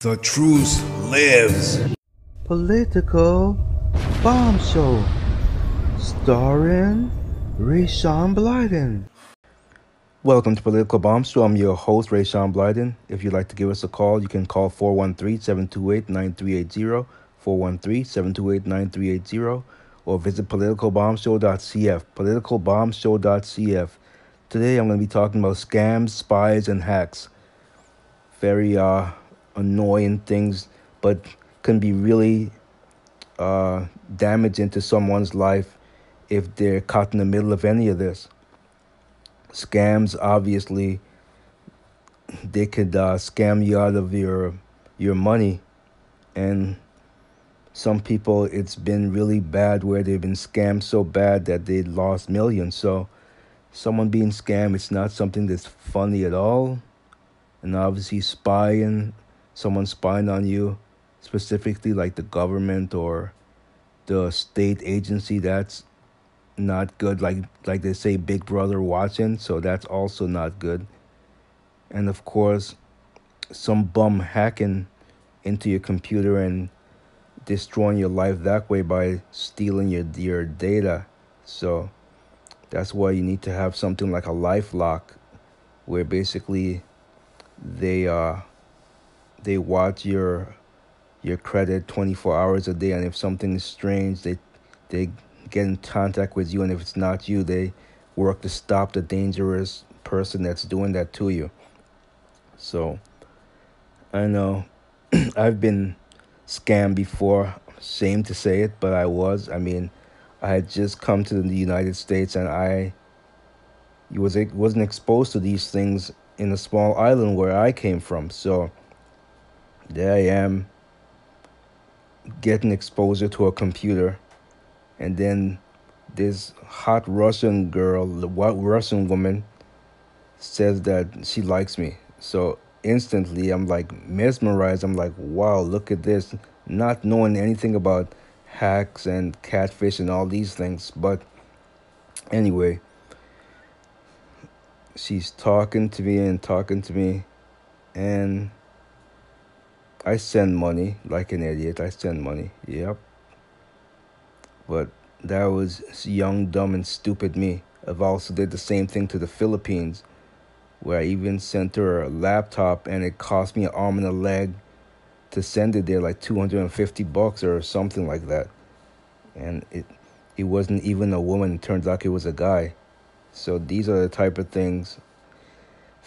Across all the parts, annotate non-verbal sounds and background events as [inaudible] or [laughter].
The truth lives. Political Bomb Show, starring Rayshawn Blyden. Welcome to Political Bomb Show. I'm your host, Rayshawn Blyden. If you'd like to give us a call, you can call 413-728-9380, 413-728-9380, or visit politicalbombshow.cf, politicalbombshow.cf. Today I'm going to be talking about scams, spies, and hacks. Very uh, annoying things, but can be really uh, damaging to someone's life if they're caught in the middle of any of this. Scams, obviously, they could uh, scam you out of your your money, and some people it's been really bad where they've been scammed so bad that they lost millions. So, someone being scammed, it's not something that's funny at all, and obviously spying someone spying on you, specifically like the government or the state agency, that's not good. Like like they say, Big Brother watching, so that's also not good. And of course, some bum hacking into your computer and destroying your life that way by stealing your your data. So that's why you need to have something like a LifeLock, where basically they uh they watch your your credit 24 hours a day and if something is strange they they get in contact with you and if it's not you they work to stop the dangerous person that's doing that to you. So i know [clears throat] i've been scammed before shame to say it but i was. I mean i had just come to the united states and i was wasn't exposed to these things in a small island where i came from. So there I am getting exposure to a computer, and then this hot Russian girl, the white Russian woman, says that she likes me. So instantly, I'm like mesmerized. I'm like, wow, look at this. Not knowing anything about hacks and catfish and all these things. But anyway, she's talking to me and talking to me, and I send money like an idiot. I send money. Yep. But that was young, dumb, and stupid me. I've also did the same thing to the Philippines, where I even sent her a laptop, and it cost me an arm and a leg to send it there, like two hundred and fifty bucks or something like that. And it, it wasn't even a woman. It turns out it was a guy. So these are the type of things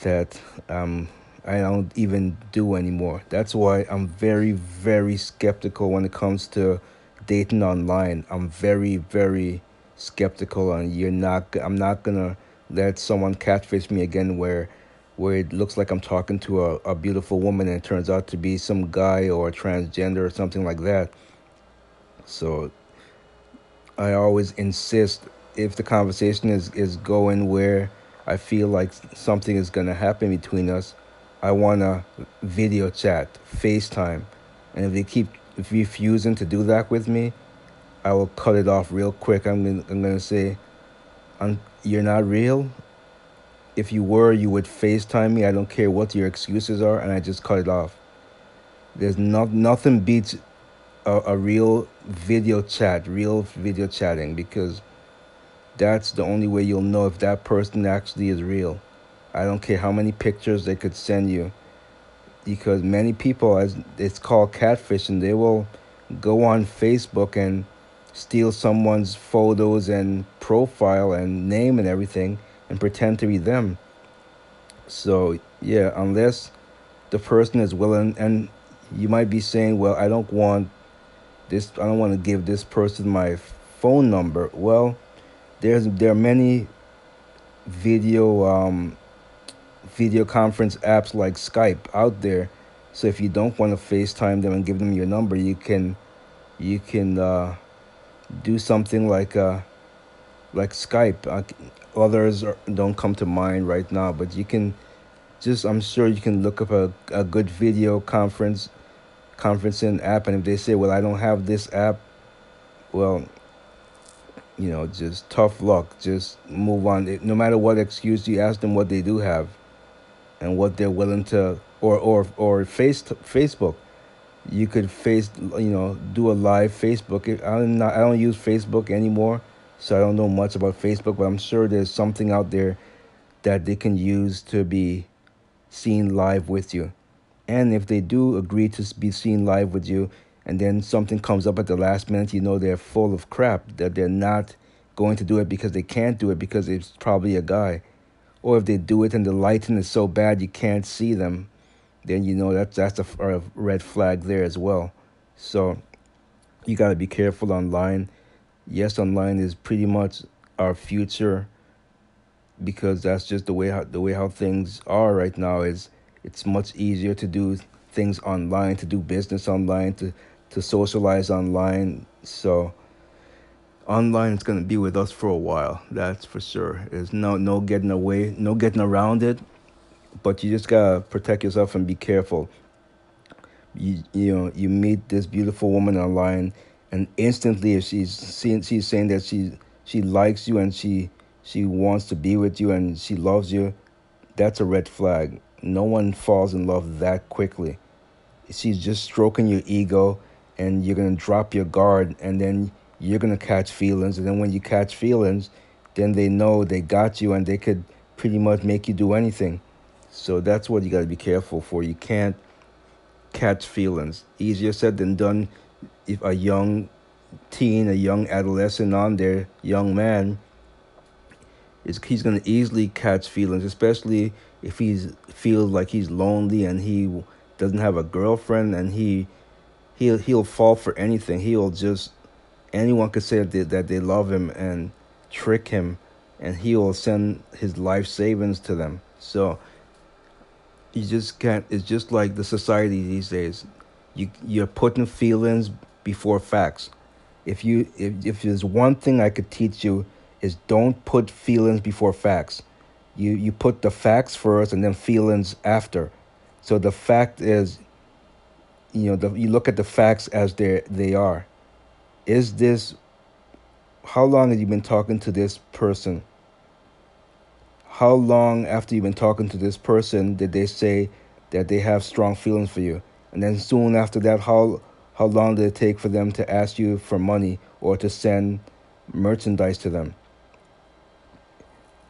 that um I don't even do anymore. That's why I'm very, very skeptical when it comes to dating online. I'm very, very skeptical, and you're not. I'm not gonna let someone catfish me again, where, where it looks like I'm talking to a, a beautiful woman, and it turns out to be some guy or transgender or something like that. So, I always insist if the conversation is is going where I feel like something is gonna happen between us I want to video chat, FaceTime. And if they keep refusing to do that with me, I will cut it off real quick. I'm gonna, I'm gonna say, you're not real. If you were, you would FaceTime me. I don't care what your excuses are, and I just cut it off. There's not nothing beats a, a real video chat, real video chatting, because that's the only way you'll know if that person actually is real. I don't care how many pictures they could send you because many people as it's called catfishing they will go on Facebook and steal someone's photos and profile and name and everything and pretend to be them. So, yeah, unless the person is willing and you might be saying, "Well, I don't want this I don't want to give this person my phone number." Well, there's there are many video um video conference apps like Skype out there. So if you don't want to FaceTime them and give them your number, you can you can uh, do something like uh, like Skype. Uh, others are, don't come to mind right now, but you can just I'm sure you can look up a, a good video conference conferencing app and if they say, "Well, I don't have this app." Well, you know, just tough luck. Just move on. No matter what excuse you ask them what they do have and what they're willing to or or or face Facebook. You could face you know do a live Facebook. I'm not I don't use Facebook anymore, so I don't know much about Facebook. But I'm sure there's something out there that they can use to be seen live with you. And if they do agree to be seen live with you, and then something comes up at the last minute, you know they're full of crap, that they're not going to do it because they can't do it because it's probably a guy. Or if they do it and the lighting is so bad you can't see them, then you know that's that's a, a red flag there as well. So you got to be careful online. Yes, online is pretty much our future because that's just the way how the way how things are right now is it's much easier to do things online, to do business online, to to socialize online. So online is going to be with us for a while. That's for sure. There's no no getting away, no getting around it. But you just gotta protect yourself and be careful. You you know you meet this beautiful woman online, and instantly if she's seeing she's saying that she she likes you and she she wants to be with you and she loves you, that's a red flag. No one falls in love that quickly. She's just stroking your ego and you're to drop your guard and then you're going to catch feelings and then when you catch feelings, then they know they got you and they could pretty much make you do anything. So that's what you got to be careful for. You can't catch feelings. Easier said than done if a young teen, a young adolescent on there, young man is he's going to easily catch feelings, especially if he's feels like he's lonely and he doesn't have a girlfriend and he he'll he'll fall for anything. He'll just anyone could say that they, that they love him and trick him, and he will send his life savings to them. So you just can't. It's just like the society these days. You you're putting feelings before facts. If you if if there's one thing I could teach you is don't put feelings before facts. You you put the facts first and then feelings after. So the fact is, you know, the, you look at the facts as they they are. Is this? How long have you been talking to this person? How long after you've been talking to this person did they say that they have strong feelings for you? And then soon after that, how how long did it take for them to ask you for money or to send merchandise to them?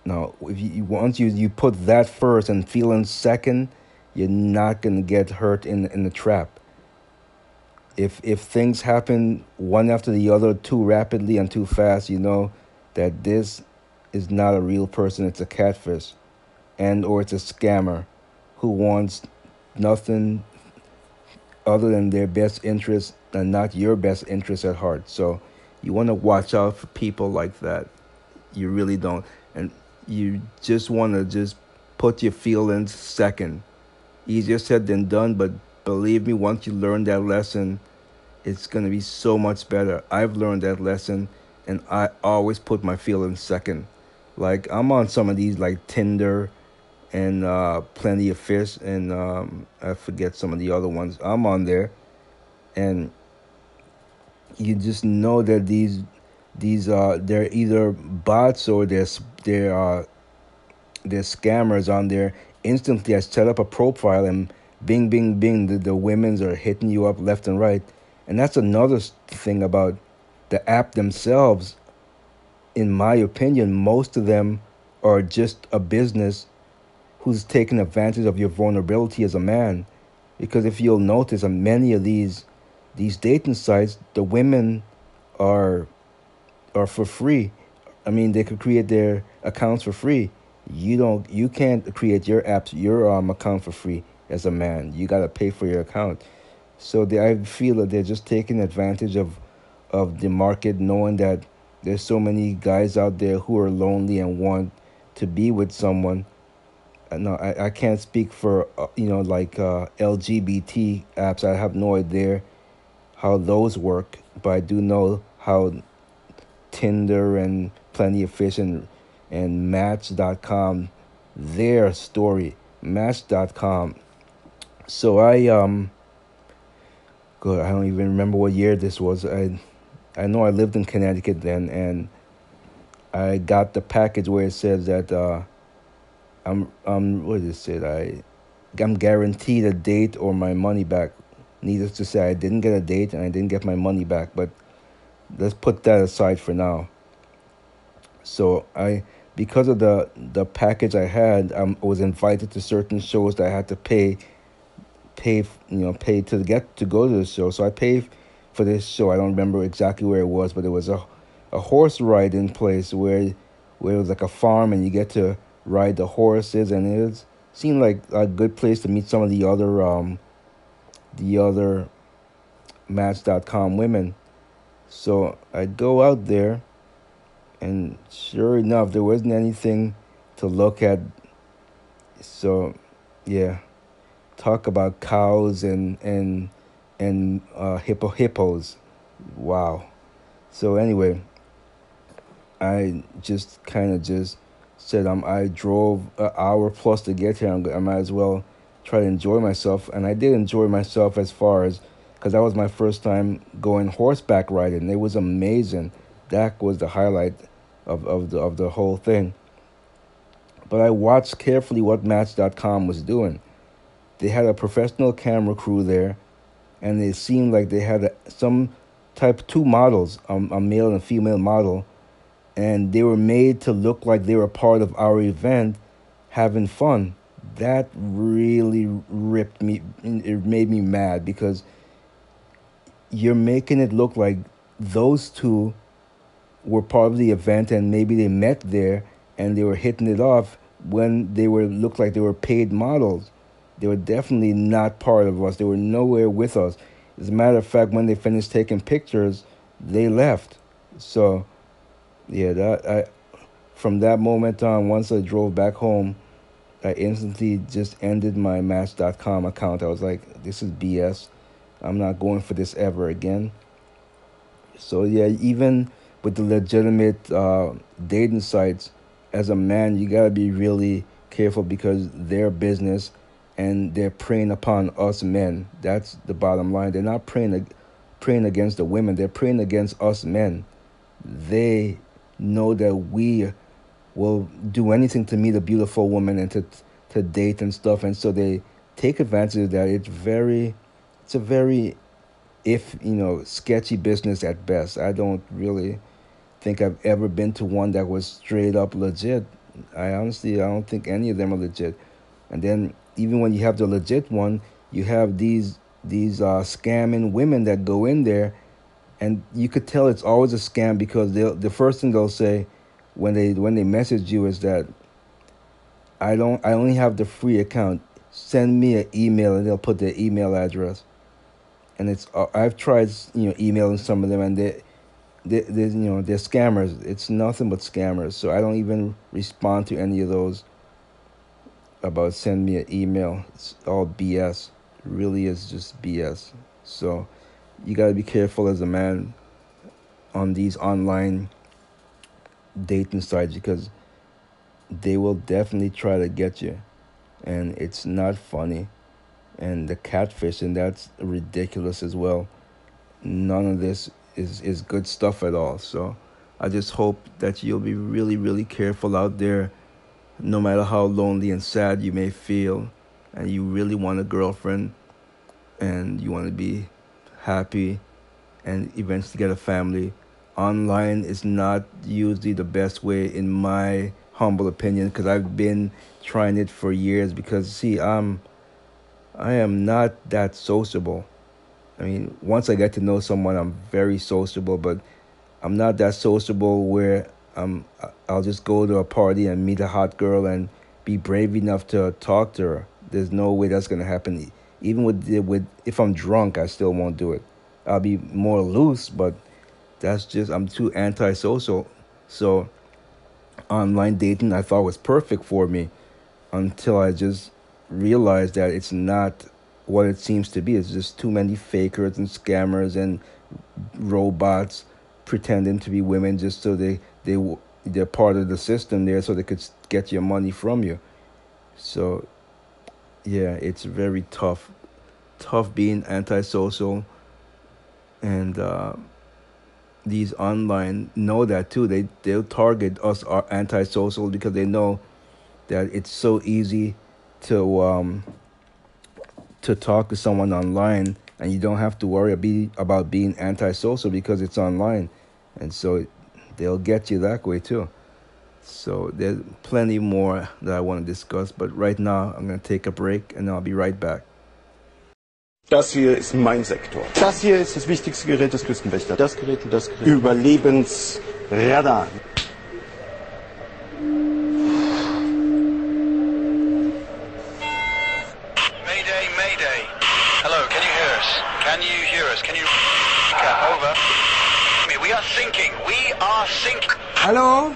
Now, if you once you you put that first and feeling second, you're not gonna get hurt in in the trap. If if things happen one after the other too rapidly and too fast, you know that this is not a real person. It's a catfish, and or it's a scammer who wants nothing other than their best interest and not your best interest at heart. So you want to watch out for people like that. You really don't. And you just want to just put your feelings second. Easier said than done, but believe me, once you learn that lesson, it's going to be so much better. I've learned that lesson, and I always put my feelings second. Like, I'm on some of these, like Tinder and uh, Plenty of Fish, and um, I forget some of the other ones. I'm on there, and you just know that these these uh they're either bots or they're they're uh they're scammers on there instantly i set up a profile and bing bing bing the, the women's are hitting you up left and right and that's another thing about the app themselves in my opinion most of them are just a business who's taking advantage of your vulnerability as a man because if you'll notice on many of these these dating sites the women are or for free. I mean, they could create their accounts for free. You don't. You can't create your apps, your um account for free as a man. You gotta pay for your account. So they, I feel that they're just taking advantage of, of the market, knowing that there's so many guys out there who are lonely and want to be with someone. No, I, I can't speak for uh, you know like uh, LGBT apps. I have no idea how those work, but I do know how Tinder and Plenty of Fish and, and Match.com, their story, Match.com. So I, um, good, I don't even remember what year this was. I, I know I lived in Connecticut then, and I got the package where it says that, uh, I'm, what did it? I, I'm guaranteed a date or my money back. Needless to say, I didn't get a date and I didn't get my money back, but let's put that aside for now. So I, because of the the package I had, um, I was invited to certain shows that I had to pay, pay you know pay to get to go to the show. So I paid for this show. I don't remember exactly where it was, but it was a a horse riding place where where it was like a farm and you get to ride the horses and it seemed like a good place to meet some of the other um the other match.com women so i'd go out there and sure enough there wasn't anything to look at so yeah talk about cows and and and uh, hippo hippos wow so anyway I just kind of just said um, I drove an hour plus to get here. i might as well try to enjoy myself, and I did enjoy myself as far as because that was my first time going horseback riding. It was amazing. That was the highlight of, of the of the whole thing. But I watched carefully what Match.com was doing. They had a professional camera crew there, and it seemed like they had a, some type two models, um, a male and female model and they were made to look like they were part of our event having fun. That really ripped me it made me mad because you're making it look like those two were part of the event and maybe they met there and they were hitting it off when they were looked like they were paid models they were definitely not part of us they were nowhere with us as a matter of fact when they finished taking pictures they left so yeah, that I from that moment on, once I drove back home, I instantly just ended my Match.com account. I was like, this is BS. I'm not going for this ever again. So yeah, even with the legitimate uh, dating sites, as a man, you gotta be really careful because their business and they're preying upon us men. That's the bottom line. They're not preying preying against the women. They're preying against us men. They know that we will do anything to meet a beautiful woman and to to date and stuff and so they take advantage of that it's very it's a very if you know sketchy business at best i don't really think i've ever been to one that was straight up legit i honestly i don't think any of them are legit and then even when you have the legit one you have these these uh, scamming women that go in there and you could tell it's always a scam because they the first thing they'll say when they when they message you is that I don't I only have the free account. Send me an email and they'll put their email address. And it's uh, I've tried you know emailing some of them and they they, they you know they're scammers. It's nothing but scammers. So I don't even respond to any of those about send me an email. It's all BS. It really is just BS. So you got to be careful as a man on these online dating sites because they will definitely try to get you and it's not funny and the catfishing that's ridiculous as well none of this is is good stuff at all so i just hope that you'll be really really careful out there no matter how lonely and sad you may feel and you really want a girlfriend and you want to be happy, and eventually get a family. Online is not usually the best way, in my humble opinion, because I've been trying it for years. Because see, I'm, I am not that sociable. I mean, once I get to know someone, I'm very sociable, but I'm not that sociable where I'm. I'll just go to a party and meet a hot girl and be brave enough to talk to her. There's no way that's gonna happen even with with if I'm drunk, I still won't do it. I'll be more loose, but that's just I'm too antisocial. So online dating I thought was perfect for me until I just realized that it's not what it seems to be. It's just too many fakers and scammers and robots pretending to be women just so they they they're part of the system there so they could get your money from you. So yeah, it's very tough. Tough being antisocial, and uh, these online know that too. They they'll target us are antisocial because they know that it's so easy to um, to talk to someone online, and you don't have to worry about being antisocial because it's online, and so they'll get you that way too. So there's plenty more that I want to discuss, but right now I'm going to take a break and I'll be right back. Das hier ist mein Sektor. Das hier ist das wichtigste Gerät des Küstenwächters. Das Gerät und das Gerät. Überlebensradar. Hello?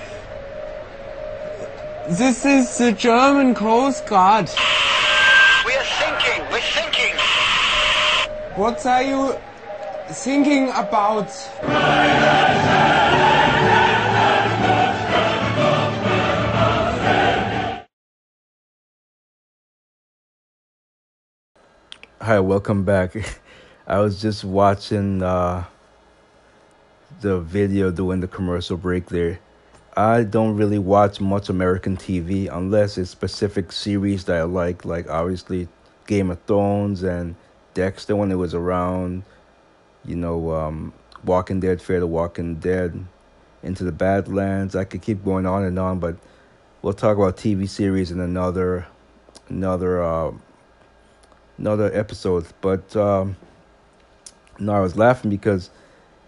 This is the German Coast Guard. We are thinking, We're sinking. What are you thinking about? Hi, welcome back. [laughs] I was just watching uh, the video during the commercial break there I don't really watch much American TV unless it's specific series that I like, like obviously Game of Thrones and Dexter when it was around. You know, um, Walking Dead, Fear the Walking Dead, Into the Badlands. I could keep going on and on, but we'll talk about TV series in another another uh, another episode. But um, no, I was laughing because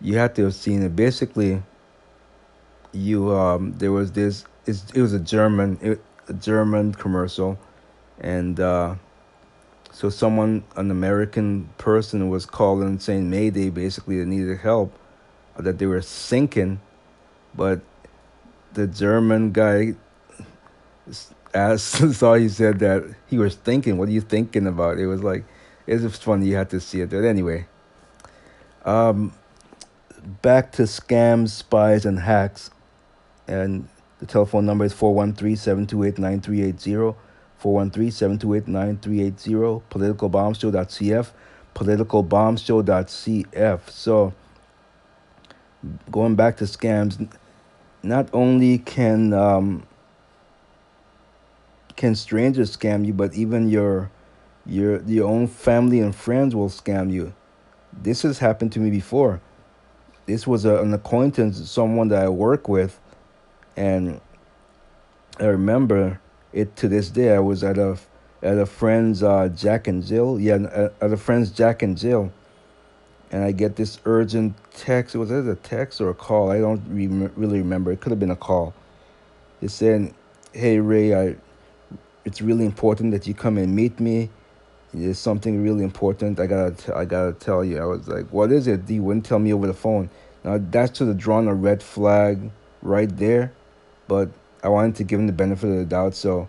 you had to have seen it. Basically, you um, there was this it was a German it, a German commercial, and uh, so someone an American person was calling saying Mayday basically they needed help, that they were sinking, but the German guy asked [laughs] saw he said that he was thinking what are you thinking about it was like it was funny you had to see it but anyway um back to scams spies and hacks. And the telephone number is 413-728-9380 413-728-9380 politicalbombshow.cf politicalbombshow.cf so going back to scams not only can um, can strangers scam you but even your your your own family and friends will scam you. This has happened to me before this was a, an acquaintance someone that i work with and I remember it to this day. I was at a at a friend's uh, Jack and Jill. Yeah, at a friend's Jack and Jill, and I get this urgent text. Was it a text or a call? I don't re- really remember. It could have been a call. It said, "Hey Ray, I, it's really important that you come and meet me. There's something really important. I gotta t- I gotta tell you." I was like, "What is it?" He wouldn't tell me over the phone. Now that's should have drawn a red flag right there but I wanted to give him the benefit of the doubt. So,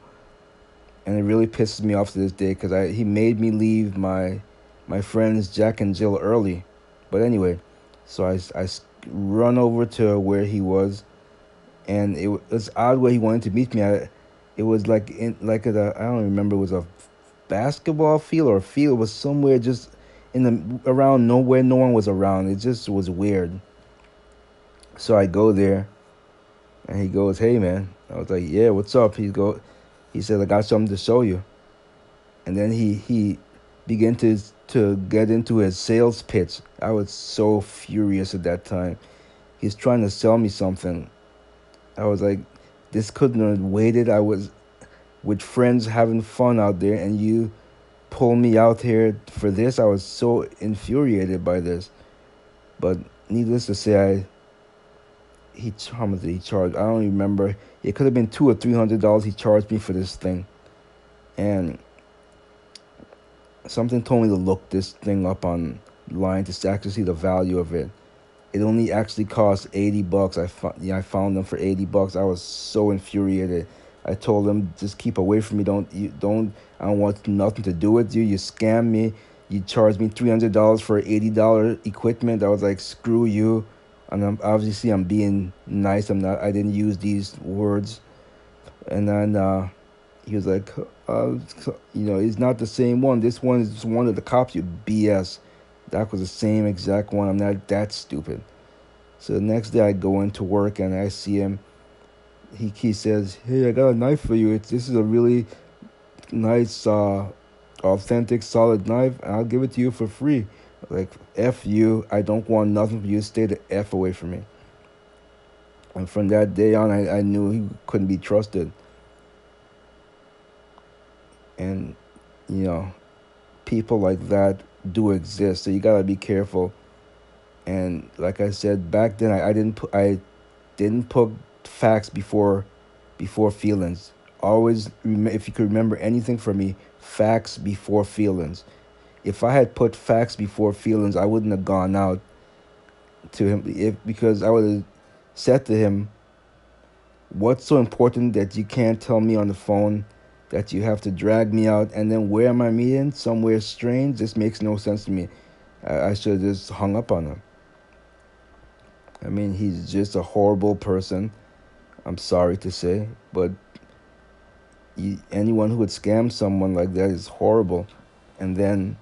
and it really pisses me off to this day because I he made me leave my my friends Jack and Jill early. But anyway, so I I run over to where he was, and it was odd where he wanted to meet me. I, it was like in like a I don't remember it was a basketball field or field. Was somewhere just in the around nowhere. No one was around. It just was weird. So I go there and he goes, "Hey, man." I was like, "Yeah, what's up?" He go, he said, "I got something to show you." And then he he began to to get into his sales pitch. I was so furious at that time. He's trying to sell me something. I was like, "This couldn't have waited." I was with friends having fun out there, and you pull me out here for this. I was so infuriated by this. But needless to say, I he how much did he charge? I don't remember. It could have been two or three hundred dollars he charged me for this thing, and something told me to look this thing up online to actually see the value of it. It only actually cost eighty bucks. I found yeah, I found them for eighty bucks. I was so infuriated. I told them just keep away from me. Don't you don't I don't want nothing to do with you. You scam me. You charge me three hundred dollars for eighty dollar equipment. I was like screw you and I'm, obviously I'm being nice. I'm not. I didn't use these words, and then uh, he was like, uh, you know, it's not the same one. This one is one of the cops. You BS. That was the same exact one. I'm not that stupid. So the next day I go into work and I see him. He he says, "Hey, I got a knife for you. It's, this is a really nice uh, authentic, solid knife, I'll give it to you for free. Like, F you, I don't want nothing from you. Stay the F away from me. And from that day on, I, I knew he couldn't be trusted. And, you know, people like that do exist. So you gotta be careful. And like I said back then, I, I didn't put I didn't put facts before before feelings. Always, if you could remember anything from me, facts before feelings. If I had put facts before feelings, I wouldn't have gone out to him if because I would have said to him, "What's so important that you can't tell me on the phone?" that you have to drag me out and then where am I meeting? Somewhere strange? This makes no sense to me. I, I should have just hung up on him. I mean, he's just a horrible person. I'm sorry to say, but he, anyone who would scam someone like that is horrible. And then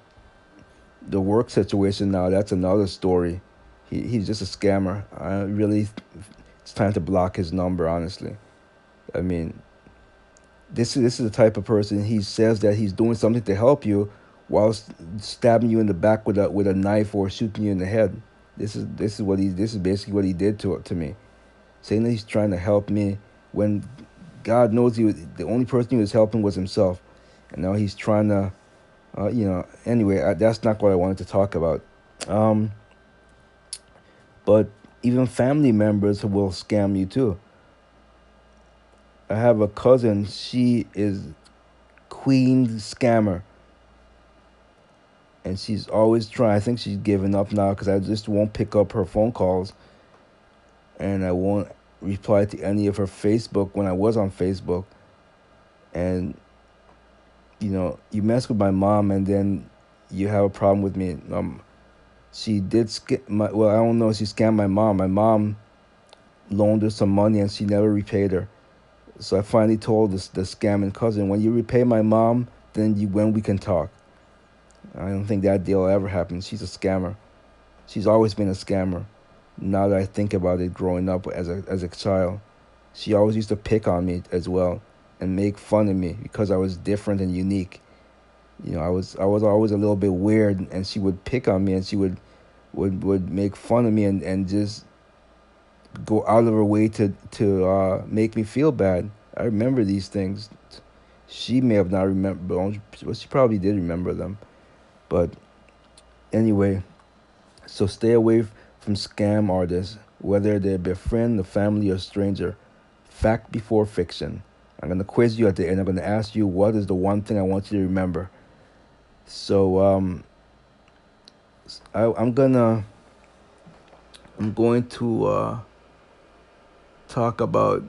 the work situation now, that's another story. He, he's just a scammer. I really, it's time to block his number, honestly. I mean, this is this is the type of person he says that he's doing something to help you while stabbing you in the back with a with a knife or shooting you in the head. This is this is what he this is basically what he did to to me, saying that he's trying to help me when God knows he was, the only person he was helping was himself, and now he's trying to, uh, you know. Anyway, I, that's not what I wanted to talk about. Um, but even family members will scam you too. I have a cousin. She is queen scammer, and she's always trying. I think she's given up now because I just won't pick up her phone calls, and I won't reply to any of her Facebook when I was on Facebook, and you know, you mess with my mom, and then you have a problem with me. Um, she did skip my. Well, I don't know. She scammed my mom. My mom loaned her some money, and she never repaid her so I finally told this the scamming cousin, when you repay my mom, then you when we can talk. I don't think that deal ever happened. She's a scammer. She's always been a scammer. Now that I think about it, growing up as a as a child, she always used to pick on me as well and make fun of me because I was different and unique. You know, I was I was always a little bit weird, and she would pick on me and she would would would make fun of me and and just go out of her way to to uh, make me feel bad. I remember these things. She may have not remembered, but she probably did remember them. But anyway, so stay away from scam artists, whether they be a friend, a family, or stranger. Fact before fiction. I'm gonna quiz you at the end. I'm gonna ask you what is the one thing I want you to remember. So um, I, I'm gonna I'm going to uh, talk about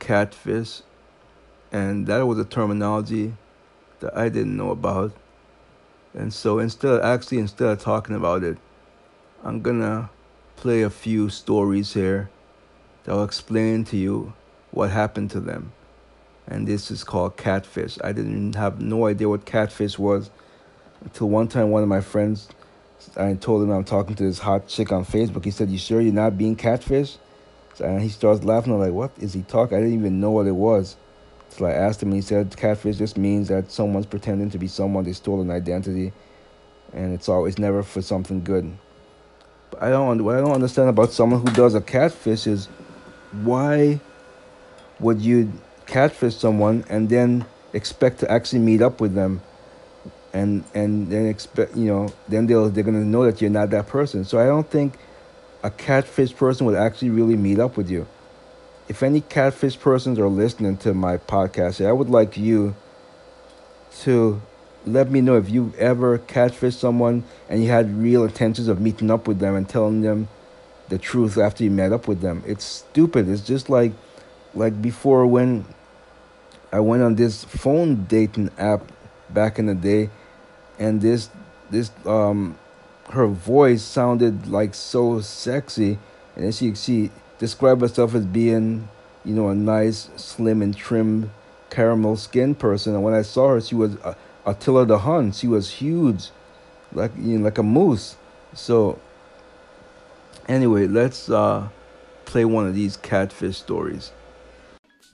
catfish, and that was a terminology that I didn't know about. And so instead actually instead of talking about it, I'm gonna play a few stories here that will explain to you what happened to them. And this is called catfish. I didn't have no idea what catfish was until one time one of my friends I told him I'm talking to this hot chick on Facebook. He said, You sure you're not being catfish? And he starts laughing. I'm like, what is he talking? I didn't even know what it was. So I asked him, and he said, catfish just means that someone's pretending to be someone. They stole an identity, and it's always never for something good. I don't. What I don't understand about someone who does a catfish is why would you catfish someone and then expect to actually meet up with them and and then expect you know then they'll they're gonna know that you're not that person so i don't think a catfish person would actually really meet up with you. If any catfish persons are listening to my podcast, I would like you to let me know if you've ever catfished someone and you had real intentions of meeting up with them and telling them the truth after you met up with them. It's stupid. It's just like like before when I went on this phone dating app back in the day and this this um her voice sounded like so sexy, and then she she described herself as being, you know, a nice, slim and trim caramel skin person. And when I saw her, she was uh, Attila the Hun. She was huge, like you know, like a moose. So anyway, let's uh, play one of these catfish stories.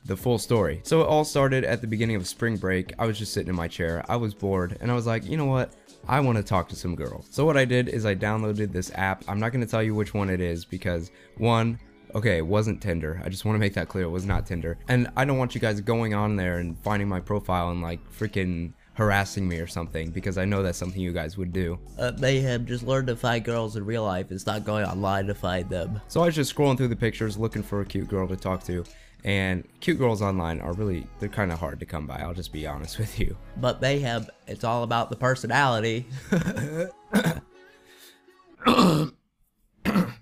the full story. So it all started at the beginning of spring break. I was just sitting in my chair. I was bored and I was like, you know what? I want to talk to some girls. So what I did is I downloaded this app. I'm not going to tell you which one it is because one, okay, it wasn't Tinder. I just want to make that clear. It was not Tinder. And I don't want you guys going on there and finding my profile and like freaking harassing me or something because I know that's something you guys would do. Uh, Mayhem, just learn to find girls in real life. It's not going online to find them. So I was just scrolling through the pictures looking for a cute girl to talk to. And cute girls online are really, they're kind of hard to come by. I'll just be honest with you. But Mayhem, it's all about the personality. [coughs]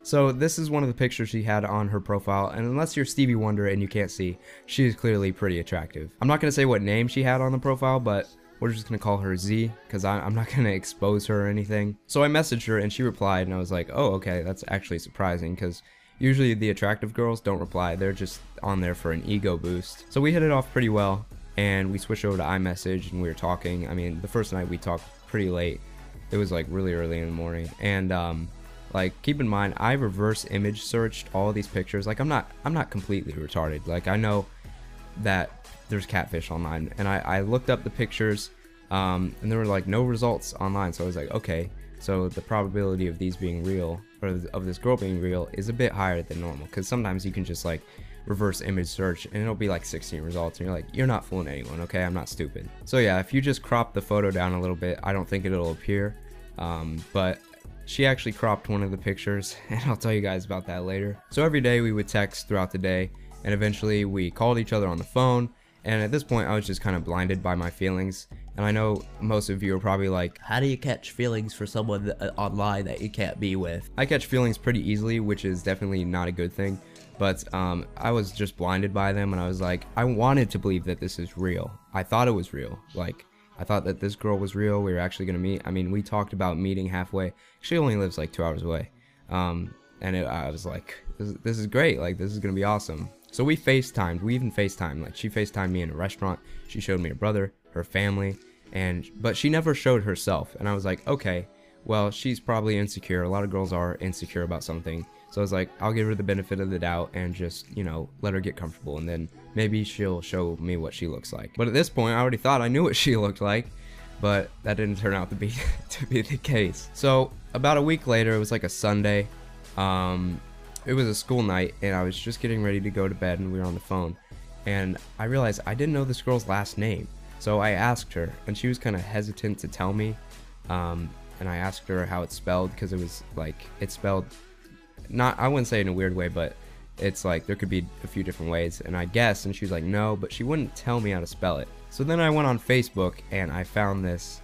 So this is one of the pictures she had on her profile, and unless you're Stevie Wonder and you can't see, she is clearly pretty attractive. I'm not gonna say what name she had on the profile, but we're just gonna call her Z, because I'm not [laughs] gonna expose her or anything. So I messaged her and she replied, and I was like, oh, okay, that's actually surprising, because usually the attractive girls don't reply, they're just on there for an ego boost. So we hit it off pretty well, and we switched over to iMessage, and we were talking. I mean, the first night we talked pretty late. It was like really early in the morning, and um, like keep in mind i reverse image searched all these pictures like i'm not i'm not completely retarded like i know that there's catfish online. And i, I looked up the pictures um, and there were like no results online. So i was like okay so the probability of these being real or of this girl being real is a bit higher than normal. Because sometimes you can just like reverse image search and it'll be like 16 results and you're like you're not fooling anyone okay? I'm not stupid. So yeah if you just crop the photo down a little bit i don't think it'll appear. Um, but she actually cropped one of the pictures, [laughs] and I'll tell you guys about that later. So every day we would text throughout the day, and eventually we called each other on the phone, and at this point I was just kind of blinded by my feelings. And I know most of you are probably like, How do you catch feelings for someone that, uh, online that you can't be with? I catch feelings pretty easily, which is definitely not a good thing. But um, I was just blinded by them, and I was like, I wanted to believe that this is real. I thought it was real. Like, I thought that this girl was real. We were actually going to meet. I mean, we talked about meeting halfway. She only lives like two hours away. Um, and it, I was like, this, this is great. Like, this is going to be awesome. So we FaceTimed. We even FaceTimed. Like, she FaceTimed me in a restaurant. She showed me her brother, her family, and but she never showed herself. And I was like, okay, well, she's probably insecure. A lot of girls are insecure about something. So I was like, I'll give her the benefit of the doubt and just, you know, let her get comfortable and then maybe she'll show me what she looks like. But at this point, I already thought I knew what she [laughs] looked like, but that didn't turn out to be [laughs] to be the case. So about a week later, it was like a Sunday. Um, it was a school night and I was just getting ready to go to bed and we were on the phone. And I realized I didn't know this girl's last name. So I asked her and she was kind of hesitant to tell me. Um, and I asked her how it's spelled because it was like, it's spelled not I wouldn't say in a weird way, but it's like there could be a few different ways. And I guessed, and she was like, no, but she wouldn't tell me how to spell it. So then I went on Facebook and I found this.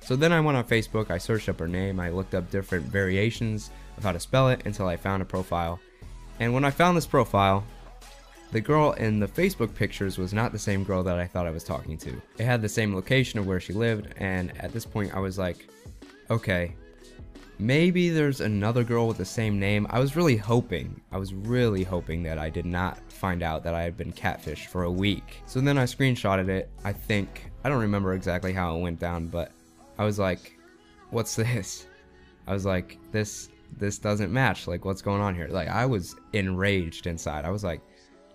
So then I went on Facebook, I searched up her name, I looked up different variations of how to spell it until I found a profile. And when I found this profile, the girl in the Facebook pictures was not the same girl that I thought I was talking to. It had the same location of where she lived, and at this point I was like, okay, Maybe there's another girl with the same name. I was really hoping, I was really hoping that I did not find out that I had been catfished for a week. So then I screenshotted it. I think, I don't remember exactly how it went down, but I was like, what's [laughs] this? I was like, this, this doesn't match. Like, what's going on here? Like, I was enraged inside. I was like,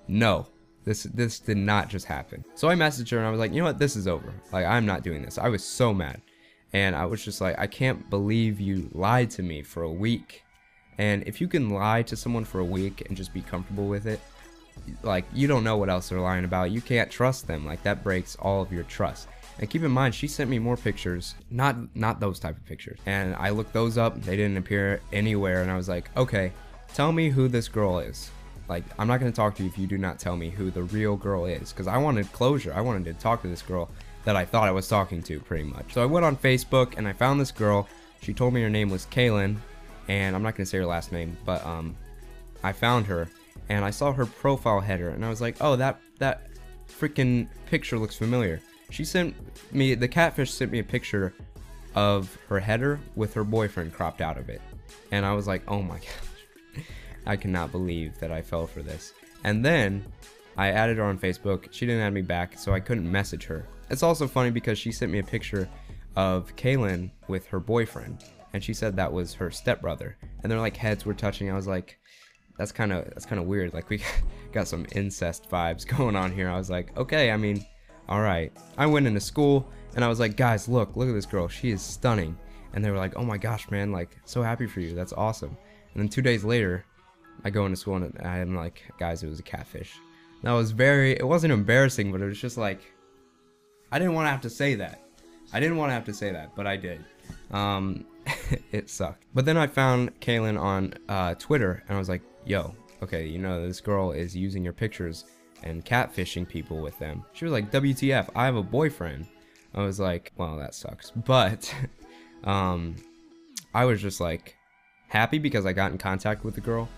no, this, this did not just happen. So I messaged her and I was like, you know what? This is over. Like, I'm not doing this. I was so mad. And I was just like, I can't believe you lied to me for a week. And if you can lie to someone for a week and just be comfortable with it, like you don't know what else they're lying about. You can't trust them. Like that breaks all of your trust. And keep in mind, she sent me more pictures, not not those type of pictures. And I looked those up. They didn't appear anywhere. And I was like, okay, tell me who this girl is. Like, I'm not gonna talk to you if you do not tell me who the real girl is, because I wanted closure. I wanted to talk to this girl that I thought I was talking to, pretty much. So I went on Facebook and I found this girl. She told me her name was Kaylin, and I'm not gonna say her last name, but um, I found her and I saw her profile header, and I was like, oh, that that freaking picture looks familiar. She sent me the catfish sent me a picture of her header with her boyfriend cropped out of it, and I was like, oh my [laughs] gosh, I cannot believe that I fell for this. And then I added her on Facebook. She didn't add me back, so I couldn't message her. It's also funny because she sent me a picture of Kaylin with her boyfriend, and she said that was her stepbrother, and their like heads were touching. I was like, that's kind of that's kind of weird. Like we [laughs] got some incest vibes [laughs] going on here. I was like, okay, I mean, all right. I went into school and I was like, guys, look, look at this girl. She is stunning. And they were like, oh my gosh, man, like so happy for you. That's awesome. And then two days later, I go into school and I'm like, guys, it was a catfish. That was very. It wasn't embarrassing, but it was just like, I didn't want to have to say that. I didn't want to have to say that, but I did. Um, [laughs] it sucked. But then I found Kaylin on uh, Twitter, and I was like, yo, okay, you know, this girl is using your pictures and catfishing people with them. She was like, WTF, I have a boyfriend. I was like, well, that sucks. [laughs] But um, I was just like happy because I got in contact with the girl,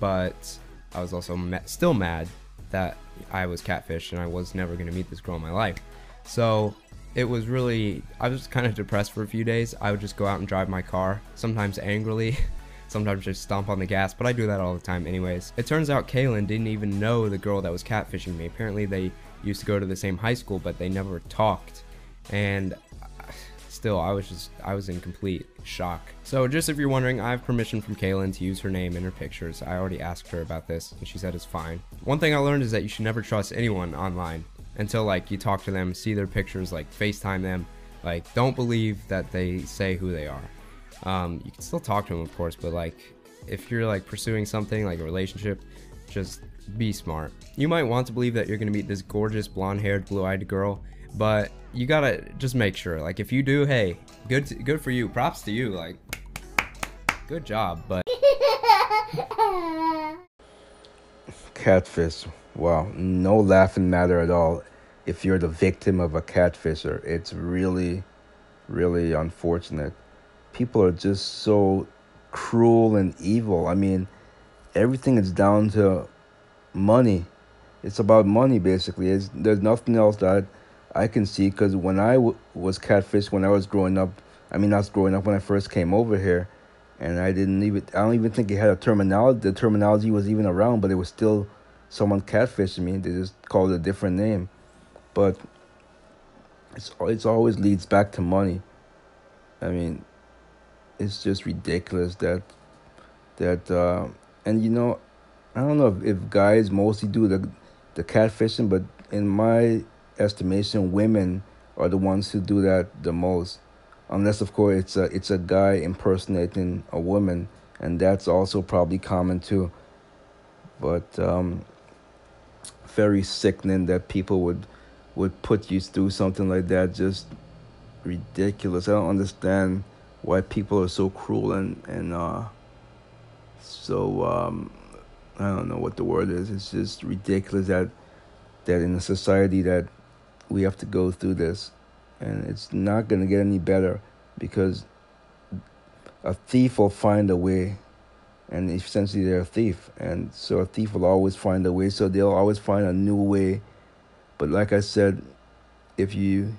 but I was also ma- still mad that I was catfished and I was never going to meet this girl in my life. So it was really, I was kind of depressed for a few days. I would just go out and drive my car, sometimes angrily, [laughs] sometimes just stomp on the gas, but I do that all the time anyways. It turns out Kaylin didn't even know the girl that was catfishing me. Apparently they used to go to the same high school, but they never talked. And [sighs] still, I was just, I was in complete shock. So just if you're wondering, I have permission from Kaylin to use her name in her pictures. I already asked her about this, and she said it's fine. One thing I learned is that you should never trust anyone online until like you talk to them, see their pictures, like FaceTime them. Like, don't believe that they say who they are. Um, you can still talk to them, of course, but like, if you're like pursuing something like a relationship, just be smart. You might want to believe that you're gonna meet this gorgeous blonde-haired, blue-eyed girl, but you gotta just make sure. Like, if you do, hey, good, to, good for you. Props to you. Like, good job. But [laughs] catfish. Wow, no laughing matter at all. If you're the victim of a catfisher, it's really, really unfortunate. People are just so cruel and evil. I mean, everything is down to money. It's about money, basically. It's, there's nothing else that I can see because when I w- was catfished when I was growing up, I mean, I was growing up when I first came over here, and I didn't even, I don't even think it had a terminology. The terminology was even around, but it was still someone catfishing me. They just called it a different name, but it's it's always leads back to money. I mean, it's just ridiculous that that uh, and you know, I don't know if, if guys mostly do the the catfishing, but in my estimation, women are the ones who do that the most. Unless, of course, it's a it's a guy impersonating a woman, and that's also probably common too. But um, very sickening that people would would put you through something like that. Just ridiculous. I don't understand why people are so cruel and and uh, so um, I don't know what the word is. It's just ridiculous that that in a society that we have to go through this, and it's not going to get any better because a thief will find a way, and essentially they're a thief, and so a thief will always find a way. So they'll always find a new way. But like I said, if you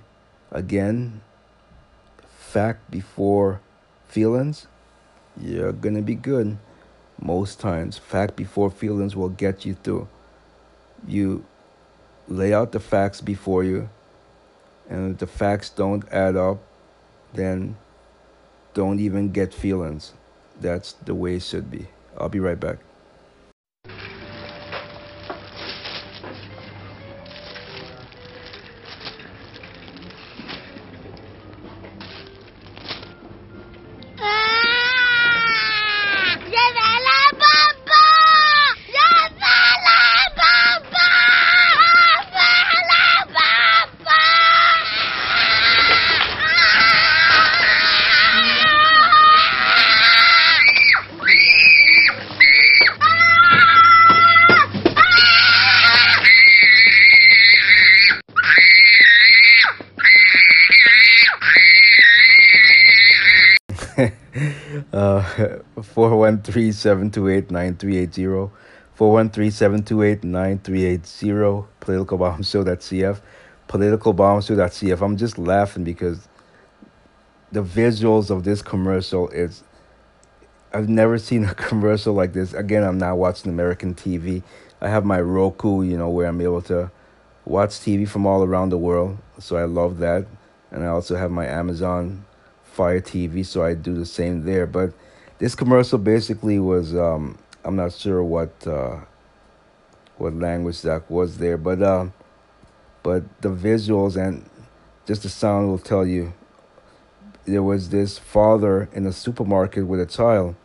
again fact before feelings, you're gonna be good. Most times, fact before feelings will get you through. You lay out the facts before you, and if the facts don't add up, then don't even get feelings. That's the way it should be. I'll be right back. Uh 413-728-9380 413-728-9380 politicalbombshow.cf politicalbombshow.cf i'm just laughing because the visuals of this commercial is i've never seen a [laughs] commercial like this. Again i'm not watching american tv i have my roku you know where i'm able to watch tv from all around the world. So i love that. And i also have my amazon Fire TV, so I do the same there. But this commercial basically was um, I'm not sure what uh, what language that was there, but um, but the visuals and just the sound will tell you. There was this father in a supermarket with a child,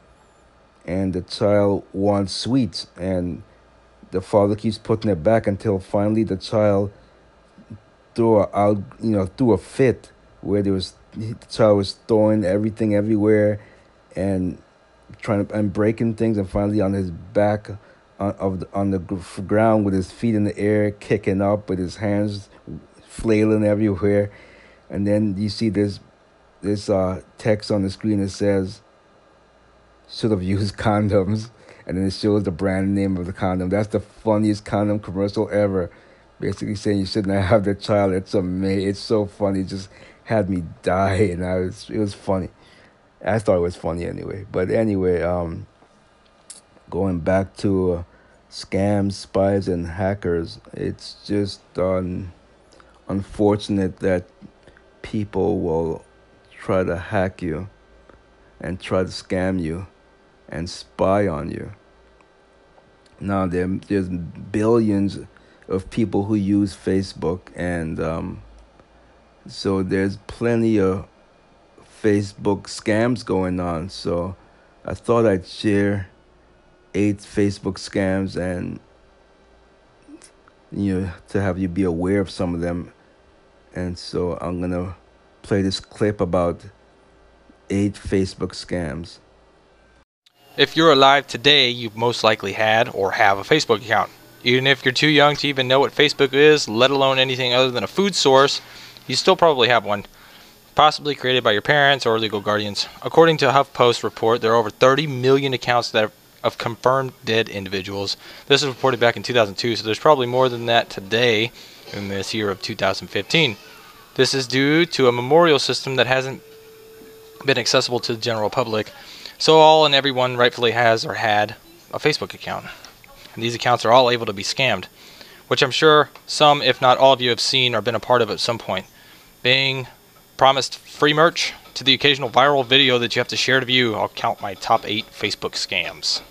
and the child wants sweets, and the father keeps putting it back until finally the child threw a, out, you know, threw a fit where there was the I was throwing everything everywhere, and trying to and breaking things, and finally on his back on of the, on the ground with his feet in the air, kicking up with his hands flailing everywhere, and then you see this this uh, text on the screen that says should have used [laughs] condoms, and then it shows the brand name of the condom. That's the funniest condom commercial ever. Basically saying you shouldn't have the child. It's amazing. It's so funny. Just had me [laughs] die, and I was it was funny. I thought it was funny anyway. But anyway, um, going back to uh, scams, spies, and hackers, it's just um, unfortunate that people will try to hack you and try to scam you and spy on you. Now there, there's billions of people who use Facebook, and um, so there's plenty of Facebook scams going on. So I thought I'd share eight Facebook scams and you know to have you be aware of some of them. And so I'm gonna play this clip about eight Facebook scams. If you're alive today, you've most likely had or have a Facebook account. Even if you're too young to even know what Facebook is, let alone anything other than a food source, you still probably have one. Possibly created by your parents or legal guardians. According to a HuffPost report, there are over 30 million accounts that of confirmed dead individuals. This was reported back in 2002, so there's probably more than that today in this year of 2015. This is due to a memorial system that hasn't been accessible to the general public. So all and everyone rightfully has or had a Facebook account. And these accounts are all able to be scammed, which I'm sure some, if not all of you, have seen or been a part of at some point. Being promised free merch to the occasional viral video that you have to share to view, I'll count my top 8 Facebook scams.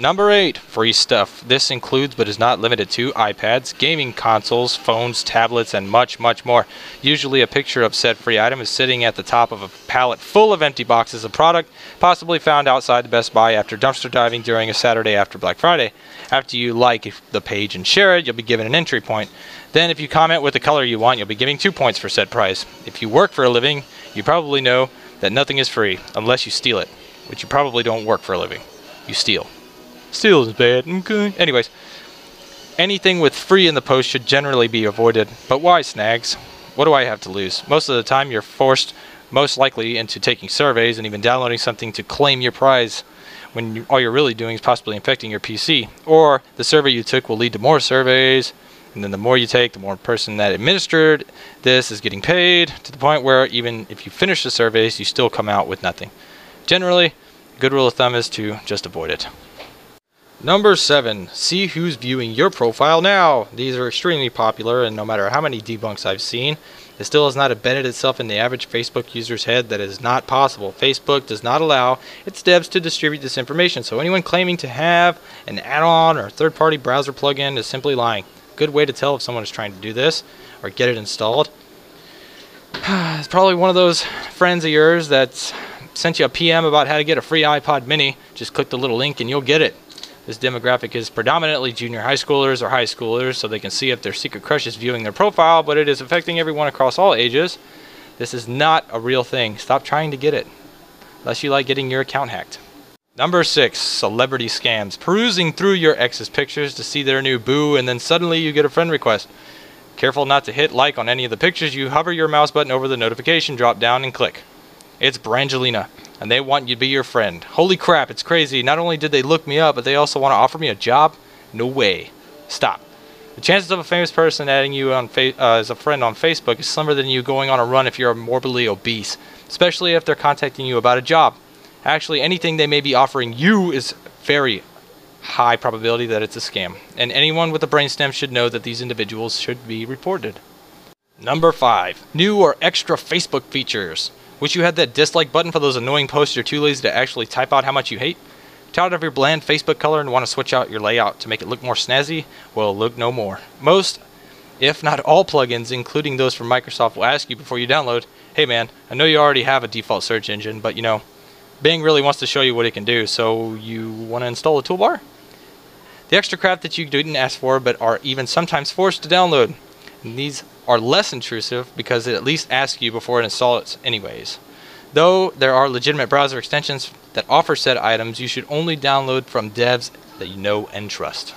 Number 8. Free stuff. This includes but is not limited to iPads, gaming consoles, phones, tablets, and much, much more. Usually a picture of said free item is sitting at the top of a pallet full of empty boxes of product, possibly found outside the Best Buy after dumpster diving during a Saturday after Black Friday. After you like the page and share it, you'll be given an entry point. Then if you comment with the color you want, you'll be giving 2 points for said prize. If you work for a living, you probably know that nothing is free unless you steal it, which you probably don't work for a living. You steal. Steal is bad. Okay. Anyways, anything with free in the post should generally be avoided. But why snags? What do I have to lose? Most of the time, you're forced, most likely, into taking surveys and even downloading something to claim your prize when you, all you're really doing is possibly infecting your PC. Or the survey you took will lead to more surveys, and then the more you take, the more person that administered this is getting paid, to the point where even if you finish the surveys, you still come out with nothing. Generally, good rule of thumb is to just avoid it. Number 7. See who's viewing your profile now. These are extremely popular, and no matter how many debunks I've seen, it still has not embedded itself in the average Facebook user's head that is not possible. Facebook does not allow its devs to distribute this information, so anyone claiming to have an add-on or third-party browser plugin is simply lying. Good way to tell if someone is trying to do this or get it installed. [sighs] it's probably one of those friends of yours that sent you a PM about how to get a free iPod mini. Just click the little link and you'll get it. This demographic is predominantly junior high schoolers or high schoolers, so they can see if their secret crush is viewing their profile, but it is affecting everyone across all ages. This is not a real thing. Stop trying to get it, unless you like getting your account hacked. Number 6. Celebrity scams. Perusing through your ex's pictures to see their new boo, and then suddenly you get a friend request. Careful not to hit like on any of the pictures, you hover your mouse button over the notification drop down and click. It's Brangelina, and they want you to be your friend. Holy crap, it's crazy. Not only did they look me up, but they also want to offer me a job? No way. Stop. The chances of a famous person adding you on uh, as a friend on Facebook is slimmer than you going on a run if you're morbidly obese, especially if they're contacting you about a job. Actually, anything they may be offering you is very high probability that it's a scam, and anyone with a brainstem should know that these individuals should be reported. Number 5. New or extra Facebook features. Wish you had that dislike button for those annoying posts you're too lazy to actually type out how much you hate? Tired of your bland Facebook color and want to switch out your layout to make it look more snazzy? Well, look no more. Most, if not all plugins, including those from Microsoft, will ask you before you download, hey man, I know you already have a default search engine, but you know, Bing really wants to show you what it can do, so you want to install a toolbar? The extra crap that you didn't ask for but are even sometimes forced to download. And these are less intrusive because it at least asks you before it installs anyways. Though there are legitimate browser extensions that offer said items, you should only download from devs that you know and trust.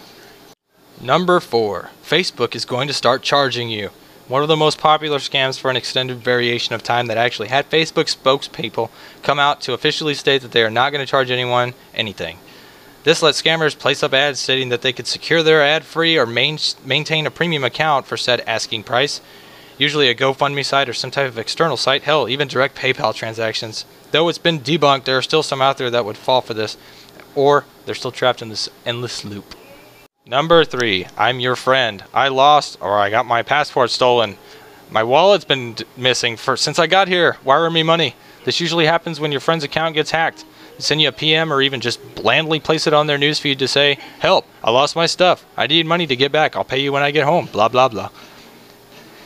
Number 4. Facebook is going to start charging you. One of the most popular scams for an extended variation of time that actually had Facebook spokespeople come out to officially state that they are not going to charge anyone anything. This lets scammers place up ads stating that they could secure their ad free or main, maintain a premium account for said asking price. Usually a GoFundMe site or some type of external site, hell, even direct PayPal transactions. Though it's been debunked, there are still some out there that would fall for this, or they're still trapped in this endless loop. Number three, I'm your friend. I lost or I got my passport stolen. My wallet's been missing for since I got here. Wire me money. This usually happens when your friend's account gets hacked send you a PM or even just blandly place it on their newsfeed to say, Help, I lost my stuff. I need money to get back. I'll pay you when I get home. Blah, blah, blah.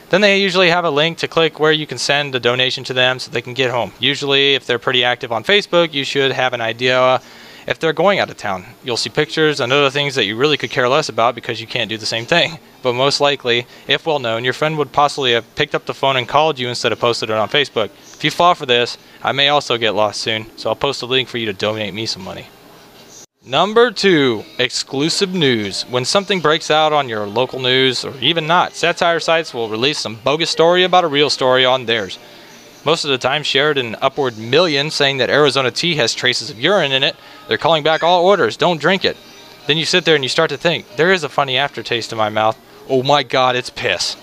Then they usually have a link to click where you can send a donation to them so they can get home. Usually, if they're pretty active on Facebook, you should have an idea if they're going out of town. You'll see pictures and other things that you really could care less about because you can't do the same thing. But most likely, if well known, your friend would possibly have picked up the phone and called you instead of posted it on Facebook. If you fall for this, I may also get lost soon, so I'll post a link for you to donate me some money. Number two, exclusive news. When something breaks out on your local news, or even not, satire sites will release some bogus story about a real story on theirs. Most of the time shared an upward million saying that Arizona tea has traces of urine in it. They're calling back all orders, don't drink it. Then you sit there and you start to think, there is a funny aftertaste in my mouth. Oh my god, it's piss.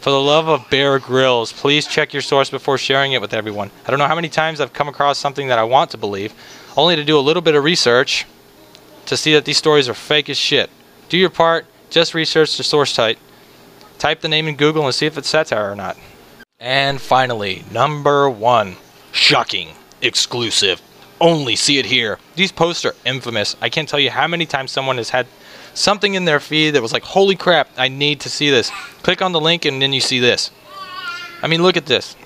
For the love of Bear Grylls, please check your source before sharing it with everyone. I don't know how many times I've come across something that I want to believe, only to do a little bit of research to see that these stories are fake as shit. Do your part, just research the source type. Type the name in Google and see if it's satire or not. And finally, number one. Shocking. Exclusive. Only see it here. These posts are infamous. I can't tell you how many times someone has had something in their feed that was like, holy crap, I need to see this. Click on the link and then you see this. I mean, look at this.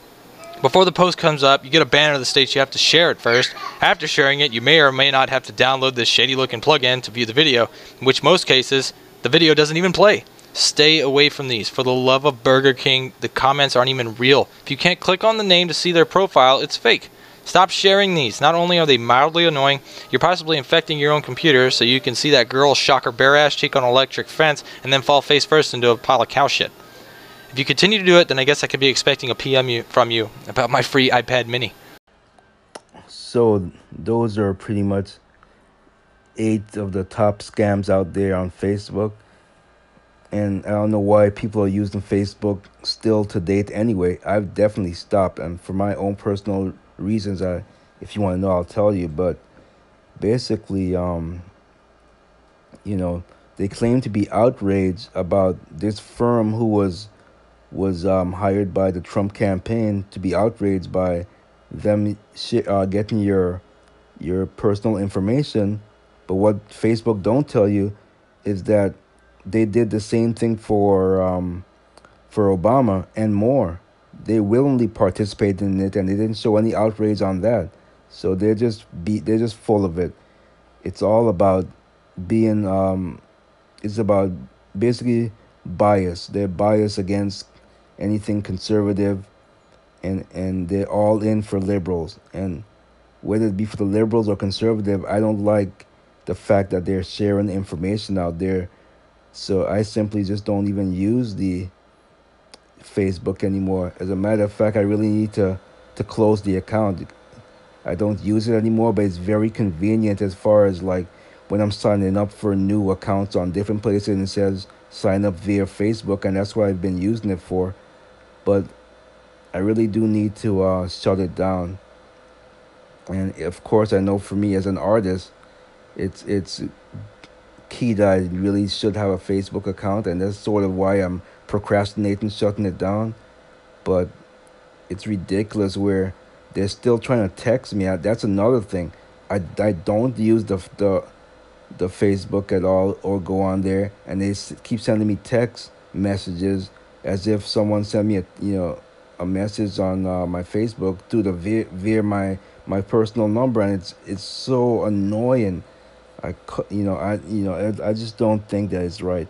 Before the post comes up, you get a banner that states you have to share it first. After sharing it, you may or may not have to download this shady looking plugin to view the video, in which most cases, the video doesn't even play. Stay away from these. For the love of Burger King, the comments aren't even real. If you can't click on the name to see their profile, it's fake. Stop sharing these. Not only are they mildly annoying, you're possibly infecting your own computer so you can see that girl shock her bare ass cheek on an electric fence and then fall face first into a pile of cow shit. If you continue to do it, then I guess I could be expecting a PM from you about my free iPad mini. So those are pretty much eight of the top scams out there on Facebook. And I don't know why people are using Facebook still to date anyway. I've definitely stopped and for my own personal reasons I if you want to know I'll tell you but basically um you know they claim to be outraged about this firm who was was um, hired by the Trump campaign to be outraged by them uh, getting your your personal information. But what Facebook don't tell you is that they did the same thing for um, for Obama and more they willingly participated in it and they didn't show any outrage on that. So they're just be they're just full of it. It's all about being um it's about basically bias. They're biased against anything conservative and and they're all in for liberals. And whether it be for the liberals or conservative, I don't like the fact that they're sharing information out there. So I simply just don't even use the Facebook anymore. As a matter of fact, I really need to to close the account. I don't use it anymore, but it's very convenient as far as like when I'm signing up for new accounts on different places and it says sign up via Facebook, and that's what I've been using it for. But I really do need to uh, shut it down. And of course, I know for me as an artist, it's it's key that I really should have a Facebook account, and that's sort of why I'm procrastinating shutting it down. But it's ridiculous where they're still trying to text me. That's another thing. I, I don't use the the the Facebook at all or go on there, and they keep sending me text messages as if someone sent me a you know a message on uh, my Facebook through the via, via my my personal number, and it's it's so annoying. I you know I you know I, I just don't think that it's right.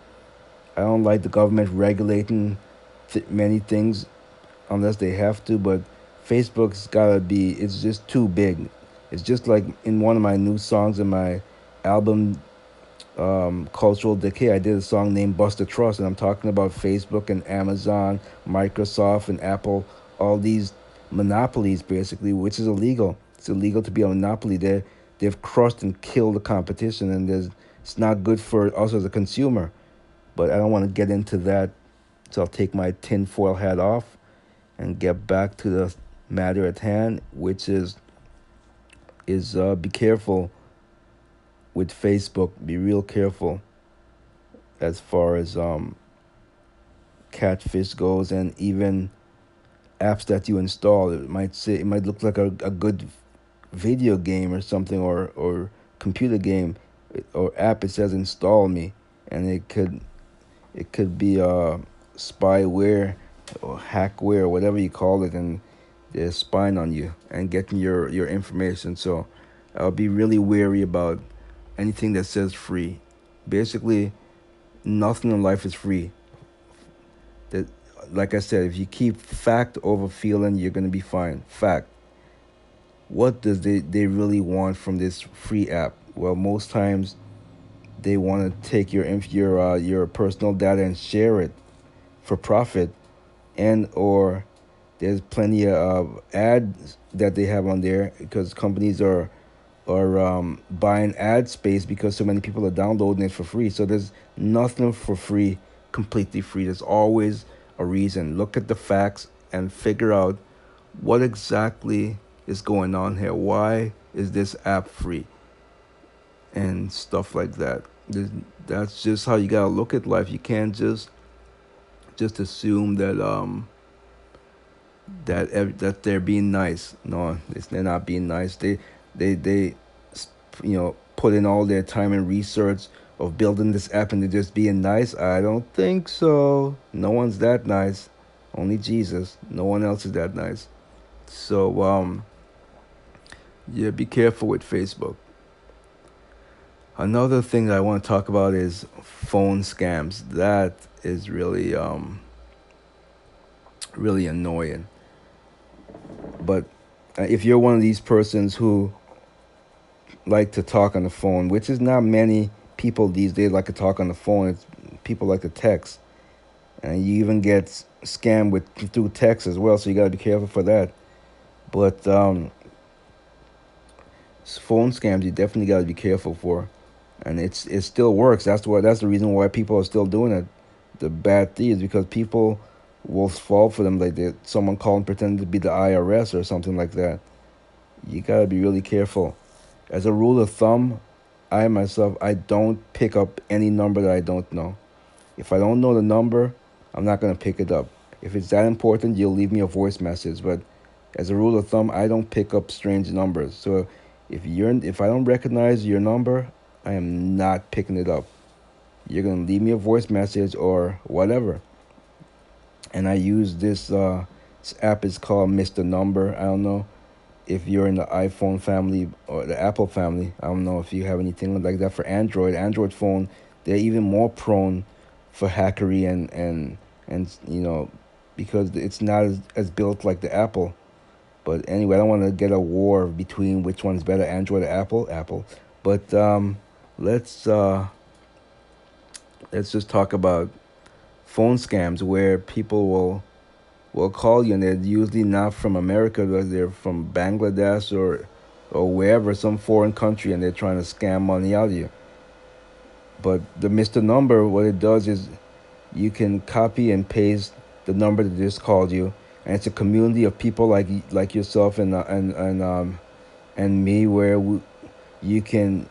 I don't like the government regulating th- many things unless they have to, but Facebook's gotta be. It's just too big. It's just like in one of my new songs in my album um, Cultural Decay, I did a song named Buster Trust, and I'm talking about Facebook and Amazon, Microsoft, and Apple, all these monopolies basically, which is illegal. It's illegal to be a monopoly. They they've crushed and killed the competition, and there's it's not good for us as a consumer. But I don't want to get into that, so I'll take my tinfoil hat off and get back to the matter at hand, which is is uh, be careful with Facebook. Be real careful as far as um, catfish goes, and even apps that you install. It might say it might look like a, a good video game or something, or or computer game or app. It says install me, and it could it could be uh, spyware or hackware or whatever you call it, and they're spying on you and getting your your information. So I'll be really wary about anything that says free. Basically, nothing in life is free. That, like I said, if you keep fact over feeling, you're gonna be fine. Fact. What does they they really want from this free app? Well, most times they want to take your your uh, your personal data and share it for profit, and or there's plenty of ads that they have on there because companies are are um, buying ad space because so many people are downloading it for free. So there's nothing for free, completely free. There's always a reason. Look at the facts and figure out what exactly is going on here. Why is this app free? And stuff like that. That's just how you gotta look at life. You can't just just assume that um that ev- that they're being nice. No, they're not being nice. They they they you know put in all their time and research of building this app and they're just being nice. I don't think so. No one's that nice. Only Jesus. No one else is that nice. So um yeah, be careful with Facebook. Another thing that I want to talk about is phone scams. That is really um really annoying. But uh, if you're one of these persons who like to talk on the phone, which is not many people these days like to talk on the phone. It's people like to text, and you even get scammed with through text as well. So you got to be careful for that. But um, phone scams, you definitely got to be careful for, and it's it still works. That's why that's the reason why people are still doing it. The bad thing is because people will fall for them like they someone calling pretending to be the IRS or something like that. You got to be really careful as a rule of thumb, I myself I don't pick up any number that I don't know. If I don't know the number, I'm not gonna pick it up. If it's that important, you'll leave me a voice message. But as a rule of thumb, I don't pick up strange numbers. So if you're if I don't recognize your number, I am not picking it up. You're gonna leave me a voice message or whatever. And I use this uh, this app is called Mr. Number. I don't know if you're in the iPhone family or the Apple family, I don't know if you have anything like that for Android. Android phone, they're even more prone for hackery and and and you know because it's not as, as built like the Apple. But anyway, I don't want to get a war between which one's better, Android or Apple. Apple. But um, let's uh, let's just talk about phone scams where people will will call you and they're usually not from America, but they're from Bangladesh or or wherever, some foreign country, and they're trying to scam money out of you. But the Mr. Number, what it does is you can copy and paste the number that just called you, and it's a community of people like like yourself and uh, and and um and me, where we, you can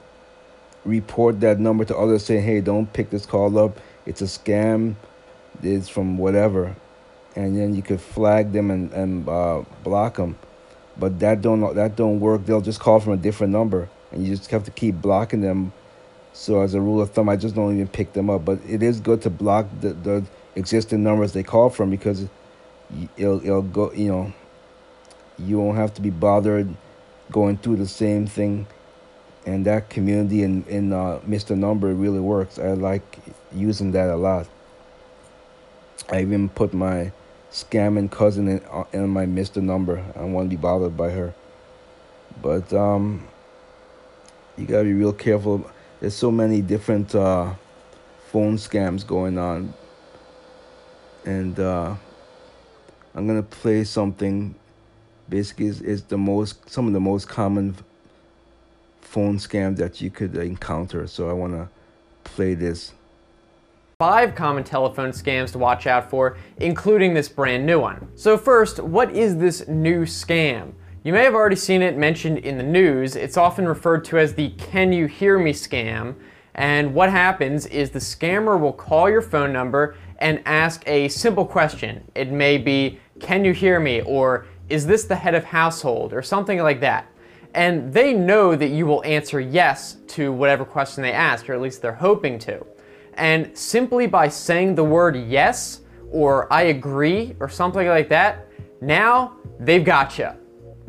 report that number to others, saying, "Hey, don't pick this call up. It's a scam. It's from whatever." and then you could flag them and, and uh, block them. But that don't that don't work. They'll just call from a different number. and you just have to keep blocking them. So as a rule of thumb, I just don't even pick them up. But it is good to block the, the existing numbers they call from because it'll it'll go. You know, you won't have to be bothered going through the same thing. And that community in in uh, Mr. Number really works. I like using that a lot. I even put my scamming cousin in, uh, in my Mr. Number. I don't want to be bothered by her. But um, you gotta be real careful. There's so many different uh, phone scams going on, and uh, I'm gonna play something. Basically, is the most some of the most common phone scam that you could encounter. So I wanna play this five common telephone scams to watch out for, including this brand new one. So first, what is this new scam? You may have already seen it mentioned in the news. It's often referred to as the can you hear me scam. And what happens is the scammer will call your phone number and ask a simple question. It may be, can you hear me? Or is this the head of household? Or something like that. And they know that you will answer yes to whatever question they ask, or at least they're hoping to. And simply by saying the word yes or I agree or something like that, now they've got you.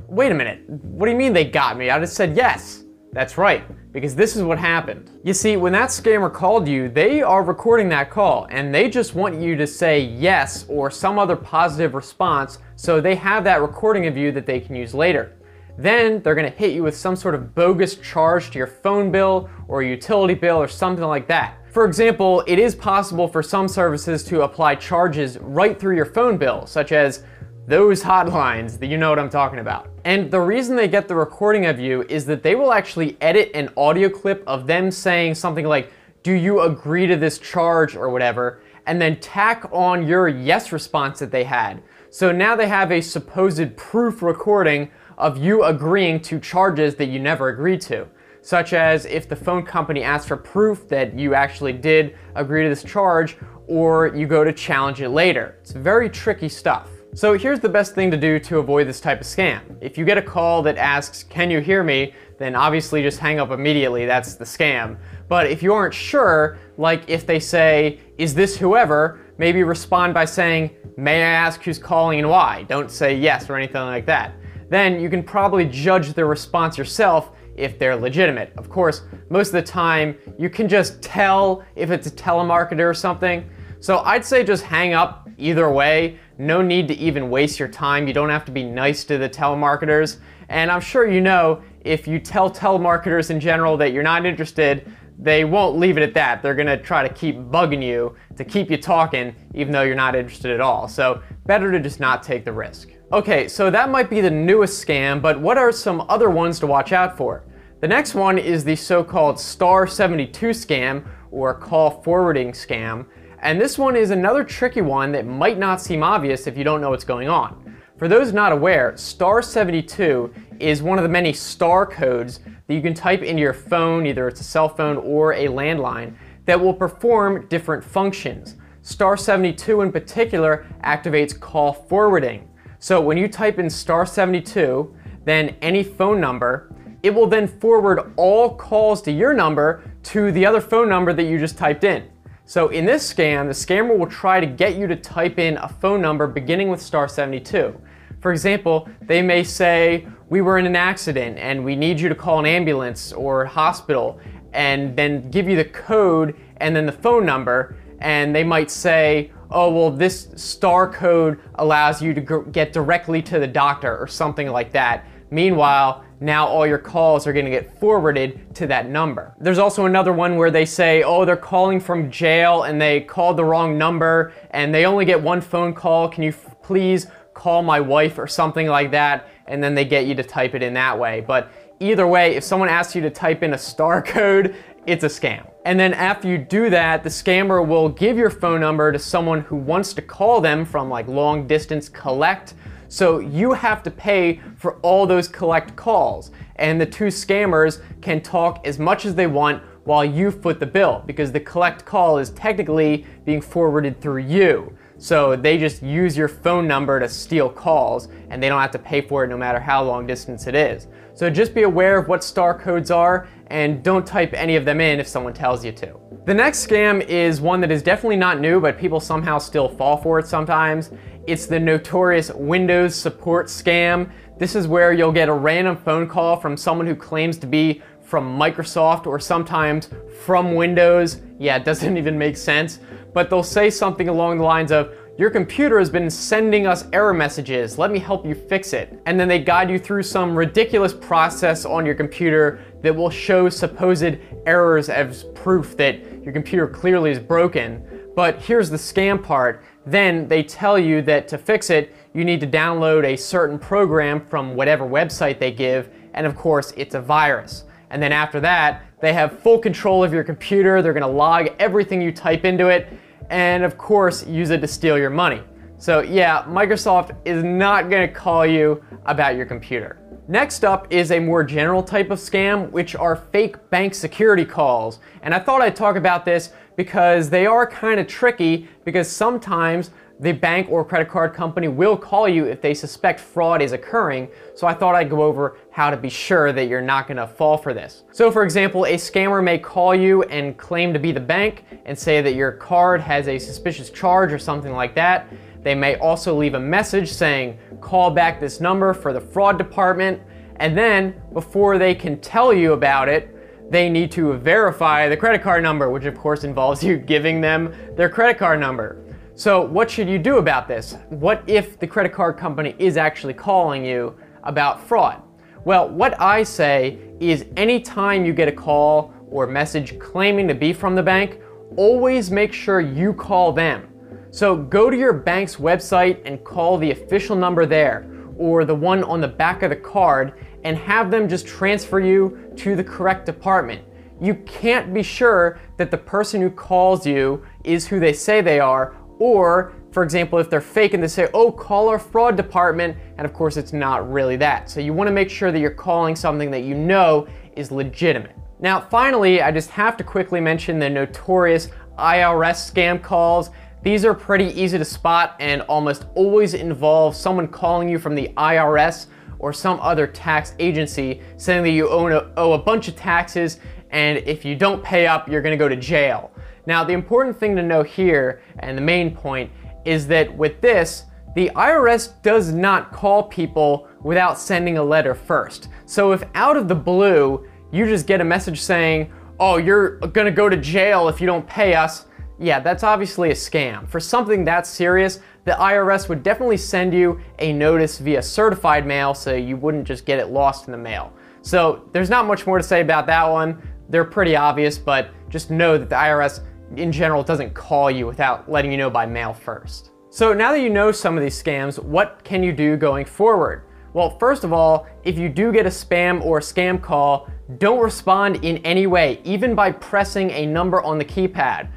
Wait a minute, what do you mean they got me? I just said yes. That's right, because this is what happened. You see, when that scammer called you, they are recording that call and they just want you to say yes or some other positive response so they have that recording of you that they can use later. Then they're gonna hit you with some sort of bogus charge to your phone bill or utility bill or something like that. For example, it is possible for some services to apply charges right through your phone bill, such as those hotlines that you know what I'm talking about. And the reason they get the recording of you is that they will actually edit an audio clip of them saying something like, do you agree to this charge or whatever, and then tack on your yes response that they had. So now they have a supposed proof recording of you agreeing to charges that you never agreed to such as if the phone company asks for proof that you actually did agree to this charge, or you go to challenge it later. It's very tricky stuff. So here's the best thing to do to avoid this type of scam. If you get a call that asks, can you hear me? Then obviously just hang up immediately, that's the scam. But if you aren't sure, like if they say, is this whoever? Maybe respond by saying, may I ask who's calling and why? Don't say yes or anything like that. Then you can probably judge the response yourself if they're legitimate. Of course, most of the time you can just tell if it's a telemarketer or something. So I'd say just hang up either way. No need to even waste your time. You don't have to be nice to the telemarketers. And I'm sure you know if you tell telemarketers in general that you're not interested, they won't leave it at that. They're gonna try to keep bugging you to keep you talking even though you're not interested at all. So better to just not take the risk. Okay, so that might be the newest scam, but what are some other ones to watch out for? The next one is the so-called Star 72 scam, or call forwarding scam, and this one is another tricky one that might not seem obvious if you don't know what's going on. For those not aware, Star 72 is one of the many star codes that you can type into your phone, either it's a cell phone or a landline, that will perform different functions. Star 72 in particular activates call forwarding. So when you type in star 72, then any phone number, it will then forward all calls to your number to the other phone number that you just typed in. So in this scam, the scammer will try to get you to type in a phone number beginning with star 72. For example, they may say, we were in an accident and we need you to call an ambulance or hospital and then give you the code and then the phone number and they might say, oh, well, this star code allows you to get directly to the doctor or something like that. Meanwhile, now all your calls are gonna get forwarded to that number. There's also another one where they say, oh, they're calling from jail and they called the wrong number and they only get one phone call. Can you please call my wife or something like that? And then they get you to type it in that way. But either way, if someone asks you to type in a star [laughs] code, it's a scam. And then after you do that, the scammer will give your phone number to someone who wants to call them from like long distance collect. So you have to pay for all those collect calls. And the two scammers can talk as much as they want while you foot the bill because the collect call is technically being forwarded through you. So they just use your phone number to steal calls and they don't have to pay for it no matter how long distance it is. So just be aware of what star codes are and don't type any of them in if someone tells you to. The next scam is one that is definitely not new, but people somehow still fall for it sometimes. It's the notorious Windows support scam. This is where you'll get a random phone call from someone who claims to be from Microsoft or sometimes from Windows. Yeah, it doesn't [laughs] even make sense. But they'll say something along the lines of, your computer has been sending us error messages. Let me help you fix it. And then they guide you through some ridiculous process on your computer that will show supposed errors as proof that your computer clearly is broken. But here's the scam part. Then they tell you that to fix it, you need to download a certain program from whatever website they give. And of course, it's a virus. And then after that, they have full control of your computer. They're gonna log everything you type into it and of course use it to steal your money. So yeah, Microsoft is not gonna call you about your computer. Next up is a more general type of scam, which are fake bank security calls. And I thought I'd talk about this because they are kind of tricky because sometimes the bank or credit card company will call you if they suspect fraud is occurring. So I thought I'd go over how to be sure that you're not gonna fall for this. So for example, a scammer may call you and claim to be the bank and say that your card has a suspicious charge or something like that. They may also leave a message saying, call back this number for the fraud department. And then before they can tell you about it, they need to verify the credit card number, which of course involves [laughs] you giving them their credit card number. So what should you do about this? What if the credit card company is actually calling you about fraud? Well, what I say is anytime you get a call or message claiming to be from the bank, always make sure you call them. So go to your bank's website and call the official number there or the one on the back of the card and have them just transfer you to the correct department. You can't be sure that the person who calls you is who they say they are or, for example, if they're fake and they say, oh, call our fraud department, and of course it's not really that. So you wanna make sure that you're calling something that you know is legitimate. Now, finally, I just have to quickly mention the notorious IRS scam calls. These are pretty easy to spot and almost always involve someone calling you from the IRS or some other tax agency saying that you owe a, owe a bunch of taxes and if you don't pay up, you're gonna go to jail. Now, the important thing to know here, and the main point, is that with this, the IRS does not call people without sending a letter first. So if out of the blue, you just get a message saying, oh, you're gonna go to jail if you don't pay us, yeah, that's obviously a scam. For something that serious, the IRS would definitely send you a notice via certified mail so you wouldn't just get it lost in the mail. So there's not much more to say about that one. They're pretty obvious, but just know that the IRS in general doesn't call you without letting you know by mail first. So now that you know some of these scams, what can you do going forward? Well, first of all, if you do get a spam or scam call, don't respond in any way, even by pressing a number on the keypad.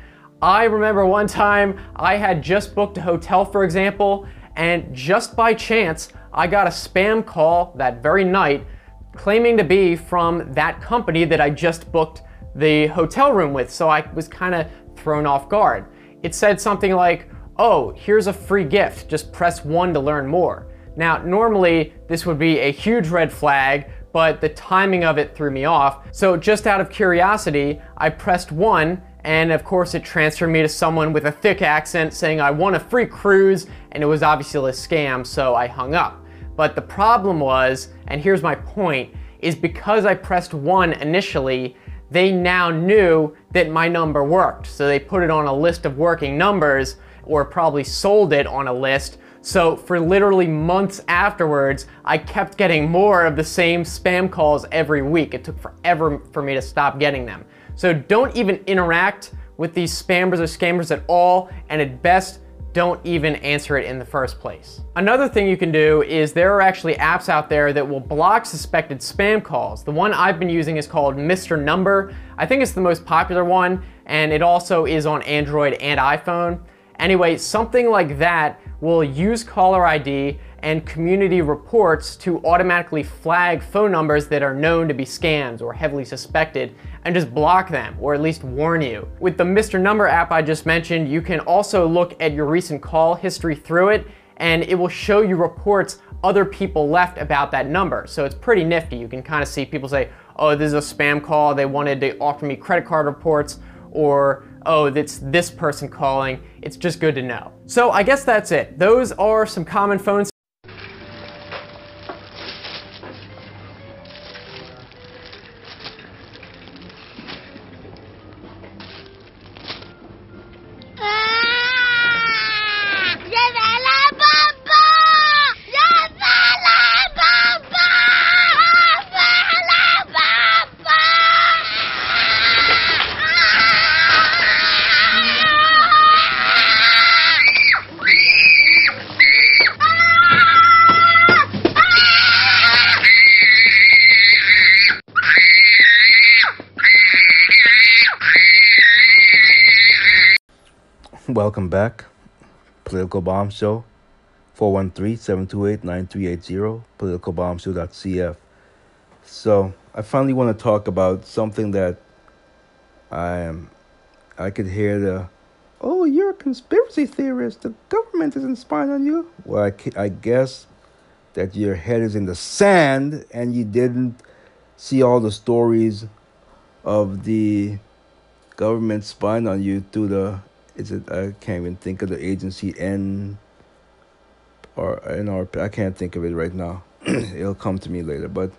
I remember one time I had just booked a hotel, for example, and just by chance, I got a spam call that very night claiming to be from that company that I just booked the hotel room with. So I was kind of thrown off guard. It said something like, oh, here's a free gift, just press one to learn more. Now, normally this would be a huge red flag, but the timing of it threw me off. So just out of curiosity, I pressed one, and of course it transferred me to someone with a thick accent saying I won a free cruise, and it was obviously a scam, so I hung up. But the problem was, and here's my point, is because I pressed one initially, they now knew that my number worked. So they put it on a list of working numbers or probably sold it on a list. So for literally months afterwards, I kept getting more of the same spam calls every week. It took forever for me to stop getting them. So don't even interact with these spammers or scammers at all. And at best, don't even answer it in the first place. Another thing you can do is there are actually apps out there that will block suspected spam calls. The one I've been using is called Mr. Number. I think it's the most popular one and it also is on Android and iPhone. Anyway, something like that will use caller ID and community reports to automatically flag phone numbers that are known to be scams or heavily suspected and just block them or at least warn you. With the Mr. Number app I just mentioned, you can also look at your recent call history through it and it will show you reports other people left about that number. So it's pretty nifty. You can kind of see people say, oh, this is a spam call. They wanted to offer me credit card reports or oh, it's this person calling. It's just good to know. So I guess that's it. Those are some common phone Welcome back. Political Bomb Show. 413-728-9380. Politicalbombshow.cf. So I finally want to talk about something that I am I could hear the oh you're a conspiracy theorist the government isn't spying on you well I, I guess that your head is in the sand and you didn't see all the stories of the government spying on you through the is it I can't even think of the agency N or NR I can't think of it right now. [clears throat] It'll come to me later, but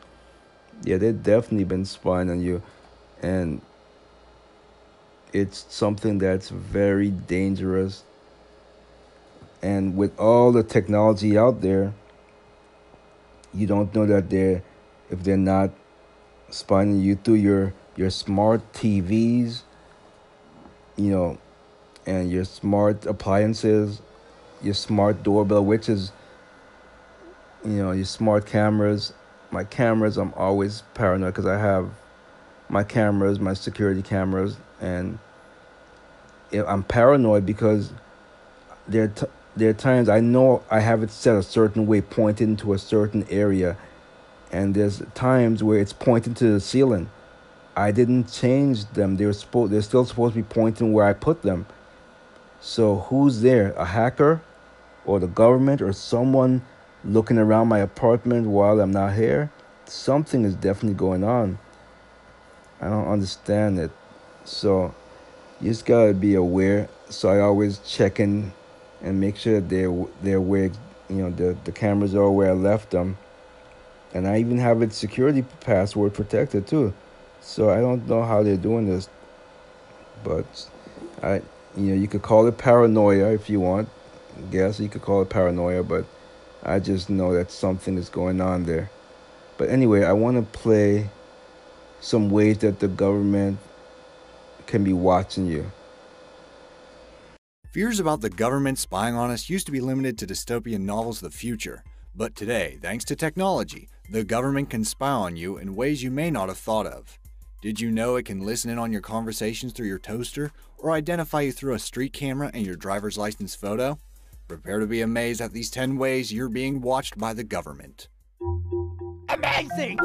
yeah, they've definitely been spying on you, and it's something that's very dangerous. And with all the technology out there, you don't know that they're if they're not spying you through your your smart TVs, you know, and your smart appliances, your smart doorbell, which is, you know, your smart cameras. My cameras, I'm always paranoid because I have my cameras, my security cameras, and I'm paranoid because there, t- there are times I know I have it set a certain way, pointed to a certain area, and there's times where it's pointing to the ceiling. I didn't change them. They're supposed. They're still supposed to be pointing where I put them. So who's there? A hacker or the government or someone looking around my apartment while I'm not here? Something is definitely going on. I don't understand it. So you just gotta be aware. So I always check in and make sure that they're they're where you know the the cameras are where I left them. And I even have it security password protected too. So I don't know how they're doing this. But I you know, you could call it paranoia if you want. I guess you could call it paranoia, but I just know that something is going on there. But anyway, I want to play some ways that the government can be watching you. Fears about the government spying on us used to be limited to dystopian novels of the future. But today, thanks to technology, the government can spy on you in ways you may not have thought of. Did you know it can listen in on your conversations through your toaster or identify you through a street camera and your driver's license photo? Prepare to be amazed at these 10 ways you're being watched by the government. Amazing!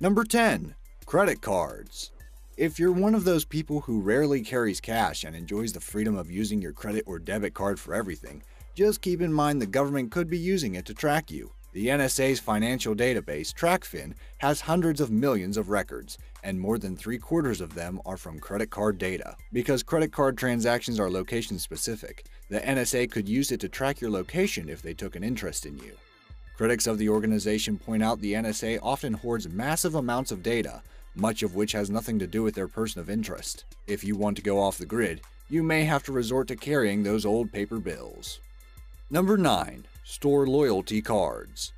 Number 10. Credit cards. If you're one of those people who rarely carries cash and enjoys the freedom of using your credit or debit card for everything, just keep in mind the government could be using it to track you. The NSA's financial database, Tracfin, has hundreds of millions of records, and more than three quarters of them are from credit card data. Because credit card transactions are location specific, the NSA could use it to track your location if they took an interest in you. Critics of the organization point out the NSA often hoards massive amounts of data, much of which has nothing to do with their person of interest. If you want to go off the grid, you may have to resort to carrying those old paper bills. Number 9. Store loyalty cards.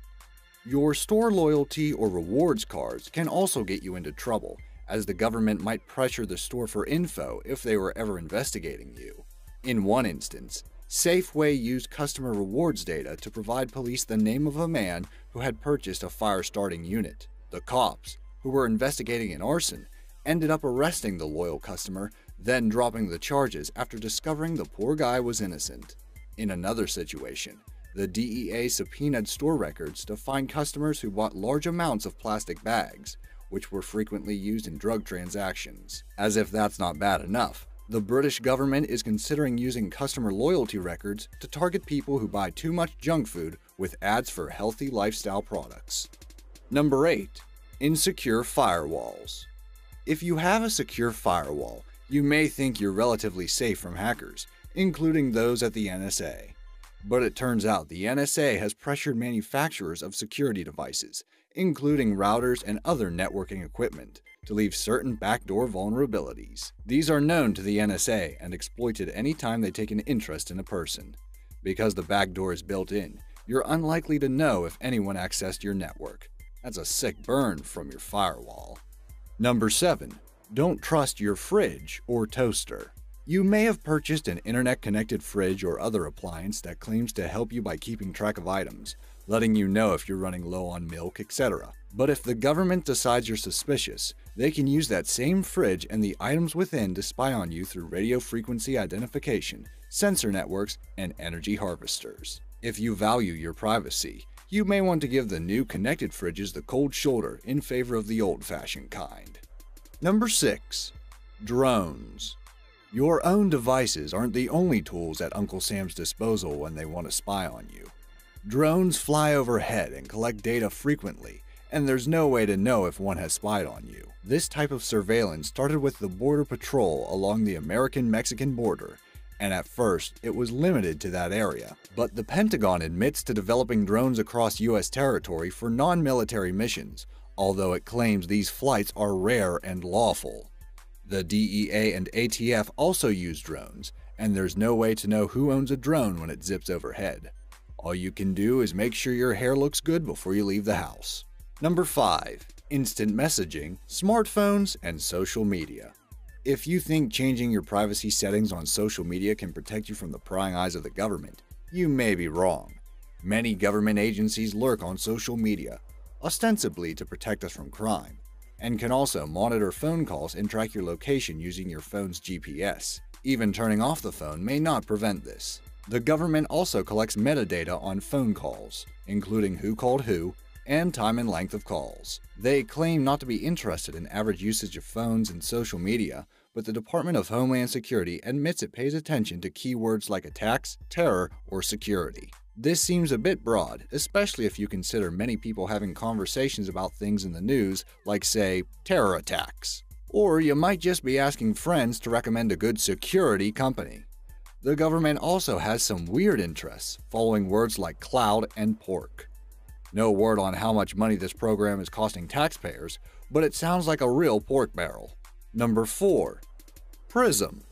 Your store loyalty or rewards cards can also get you into trouble, as the government might pressure the store for info if they were ever investigating you. In one instance, Safeway used customer rewards data to provide police the name of a man who had purchased a fire starting unit. The cops, who were investigating an arson, ended up arresting the loyal customer, then dropping the charges after discovering the poor guy was innocent. In another situation, the DEA subpoenaed store records to find customers who bought large amounts of plastic bags, which were frequently used in drug transactions. As if that's not bad enough, The British government is considering using customer loyalty records to target people who buy too much junk food with ads for healthy lifestyle products. Number 8. Insecure firewalls. If you have a secure firewall, you may think you're relatively safe from hackers, including those at the NSA. But it turns out the NSA has pressured manufacturers of security devices, including routers and other networking equipment, to leave certain backdoor vulnerabilities. These are known to the NSA and exploited anytime they take an interest in a person. Because the backdoor is built in, you're unlikely to know if anyone accessed your network. That's a sick burn from your firewall. Number 7. Don't trust your fridge or toaster. You may have purchased an internet connected fridge or other appliance that claims to help you by keeping track of items, letting you know if you're running low on milk, etc. But if the government decides you're suspicious, they can use that same fridge and the items within to spy on you through radio frequency identification, sensor networks, and energy harvesters. If you value your privacy, you may want to give the new connected fridges the cold shoulder in favor of the old fashioned kind. Number 6. Drones. Your own devices aren't the only tools at Uncle Sam's disposal when they want to spy on you. Drones fly overhead and collect data frequently, and there's no way to know if one has spied on you. This type of surveillance started with the Border Patrol along the American Mexican border, and at first it was limited to that area. But the Pentagon admits to developing drones across US territory for non military missions, although it claims these flights are rare and lawful. The DEA and ATF also use drones, and there's no way to know who owns a drone when it zips overhead. All you can do is make sure your hair looks good before you leave the house. Number 5. Instant messaging, smartphones, and social media. If you think changing your privacy settings on social media can protect you from the prying eyes of the government, you may be wrong. Many government agencies lurk on social media, ostensibly to protect us from crime, and can also monitor phone calls and track your location using your phone's GPS. Even turning off the phone may not prevent this. The government also collects metadata on phone calls, including who called who and time and length of calls. They claim not to be interested in average usage of phones and social media, but the Department of Homeland Security admits it pays attention to keywords like attacks, terror, or security. This seems a bit broad, especially if you consider many people having conversations about things in the news, like, say, terror attacks. Or you might just be asking friends to recommend a good security company. The government also has some weird interests, following words like cloud and pork. No word on how much money this program is costing taxpayers, but it sounds like a real pork barrel. Number 4. Prism.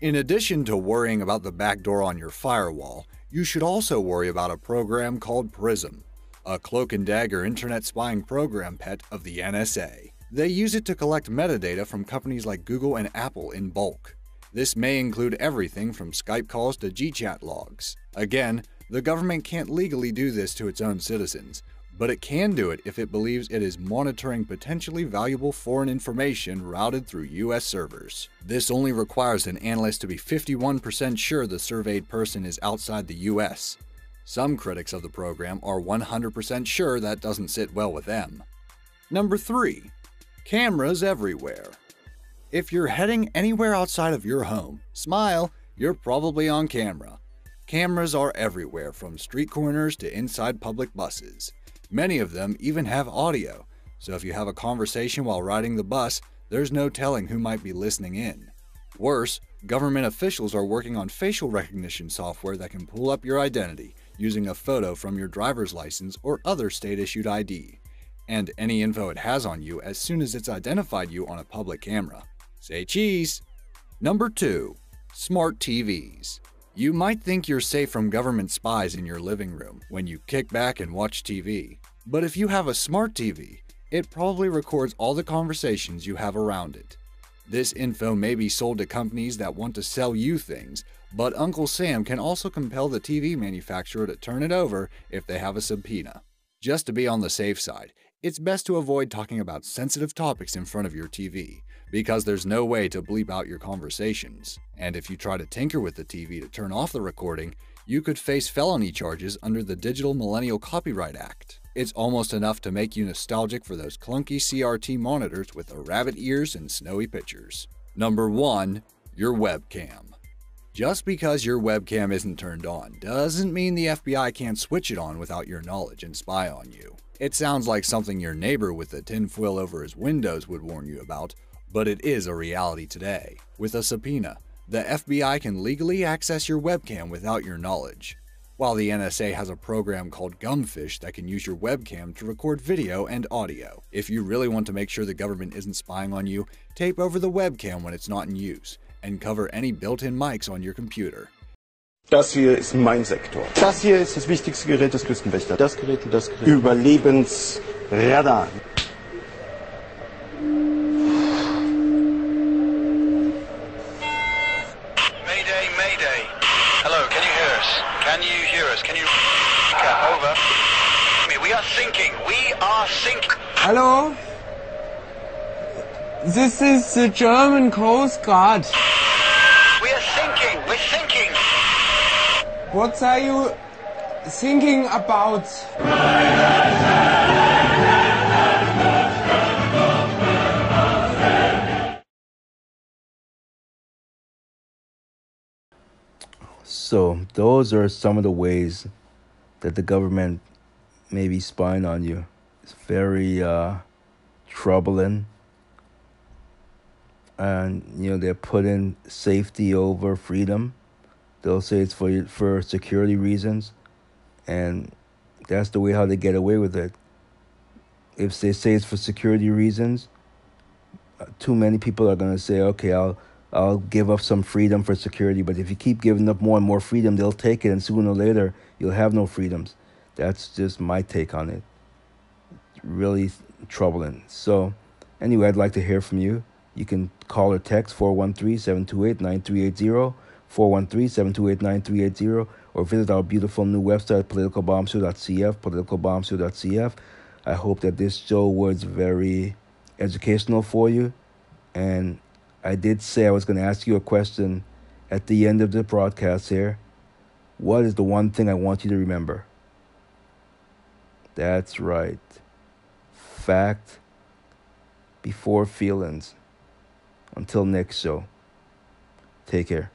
In addition to worrying about the backdoor on your firewall, you should also worry about a program called Prism, a cloak and dagger internet spying program pet of the NSA. They use it to collect metadata from companies like Google and Apple in bulk. This may include everything from Skype calls to GChat logs. Again, the government can't legally do this to its own citizens, but it can do it if it believes it is monitoring potentially valuable foreign information routed through US servers. This only requires an analyst to be 51% sure the surveyed person is outside the US. Some critics of the program are 100% sure that doesn't sit well with them. Number 3. Cameras everywhere. If you're heading anywhere outside of your home, smile, you're probably on camera. Cameras are everywhere from street corners to inside public buses. Many of them even have audio, so if you have a conversation while riding the bus, there's no telling who might be listening in. Worse, government officials are working on facial recognition software that can pull up your identity using a photo from your driver's license or other state issued ID, and any info it has on you as soon as it's identified you on a public camera. Say cheese! Number 2. Smart TVs. You might think you're safe from government spies in your living room when you kick back and watch TV. But if you have a smart TV, it probably records all the conversations you have around it. This info may be sold to companies that want to sell you things, but Uncle Sam can also compel the TV manufacturer to turn it over if they have a subpoena. Just to be on the safe side, it's best to avoid talking about sensitive topics in front of your TV, because there's no way to bleep out your conversations. And if you try to tinker with the TV to turn off the recording, you could face felony charges under the Digital Millennial Copyright Act. It's almost enough to make you nostalgic for those clunky CRT monitors with the rabbit ears and snowy pictures. Number 1. Your webcam. Just because your webcam isn't turned on doesn't mean the FBI can't switch it on without your knowledge and spy on you. It sounds like something your neighbor with a tinfoil over his windows would warn you about, but it is a reality today. With a subpoena, the FBI can legally access your webcam without your knowledge, while the NSA has a program called Gumfish that can use your webcam to record video and audio. If you really want to make sure the government isn't spying on you, tape over the webcam when it's not in use, and cover any built-in mics on your computer. Das hier ist mein Sektor. Das hier ist das wichtigste Gerät des Küstenwächters. Das Gerät und das Gerät. Überlebensradar. Are sinking. We are sinking. Hello? This is the German Coast Guard. We are sinking. We're sinking. What are you thinking about? So those are some of the ways that the government may be spying on you. It's very uh, troubling. And you know they're putting safety over freedom. They'll say it's for for security reasons, and that's the way how they get away with it. If they say it's for security reasons, too many people are gonna say, "Okay, I'll I'll give up some freedom for security." But if you keep giving up more and more freedom, they'll take it, and sooner or later you'll have no freedoms. That's just my take on it. Really troubling. So, anyway, I'd like to hear from you. You can call or text 413-728-9380. 413-728-9380 or visit our beautiful new website politicalbombshow.cf politicalbombshow.cf i hope that this show was very educational for you and i did say i was going to ask you a question at the end of the broadcast here what is the one thing i want you to remember that's right. Fact before feelings. Until next show. Take care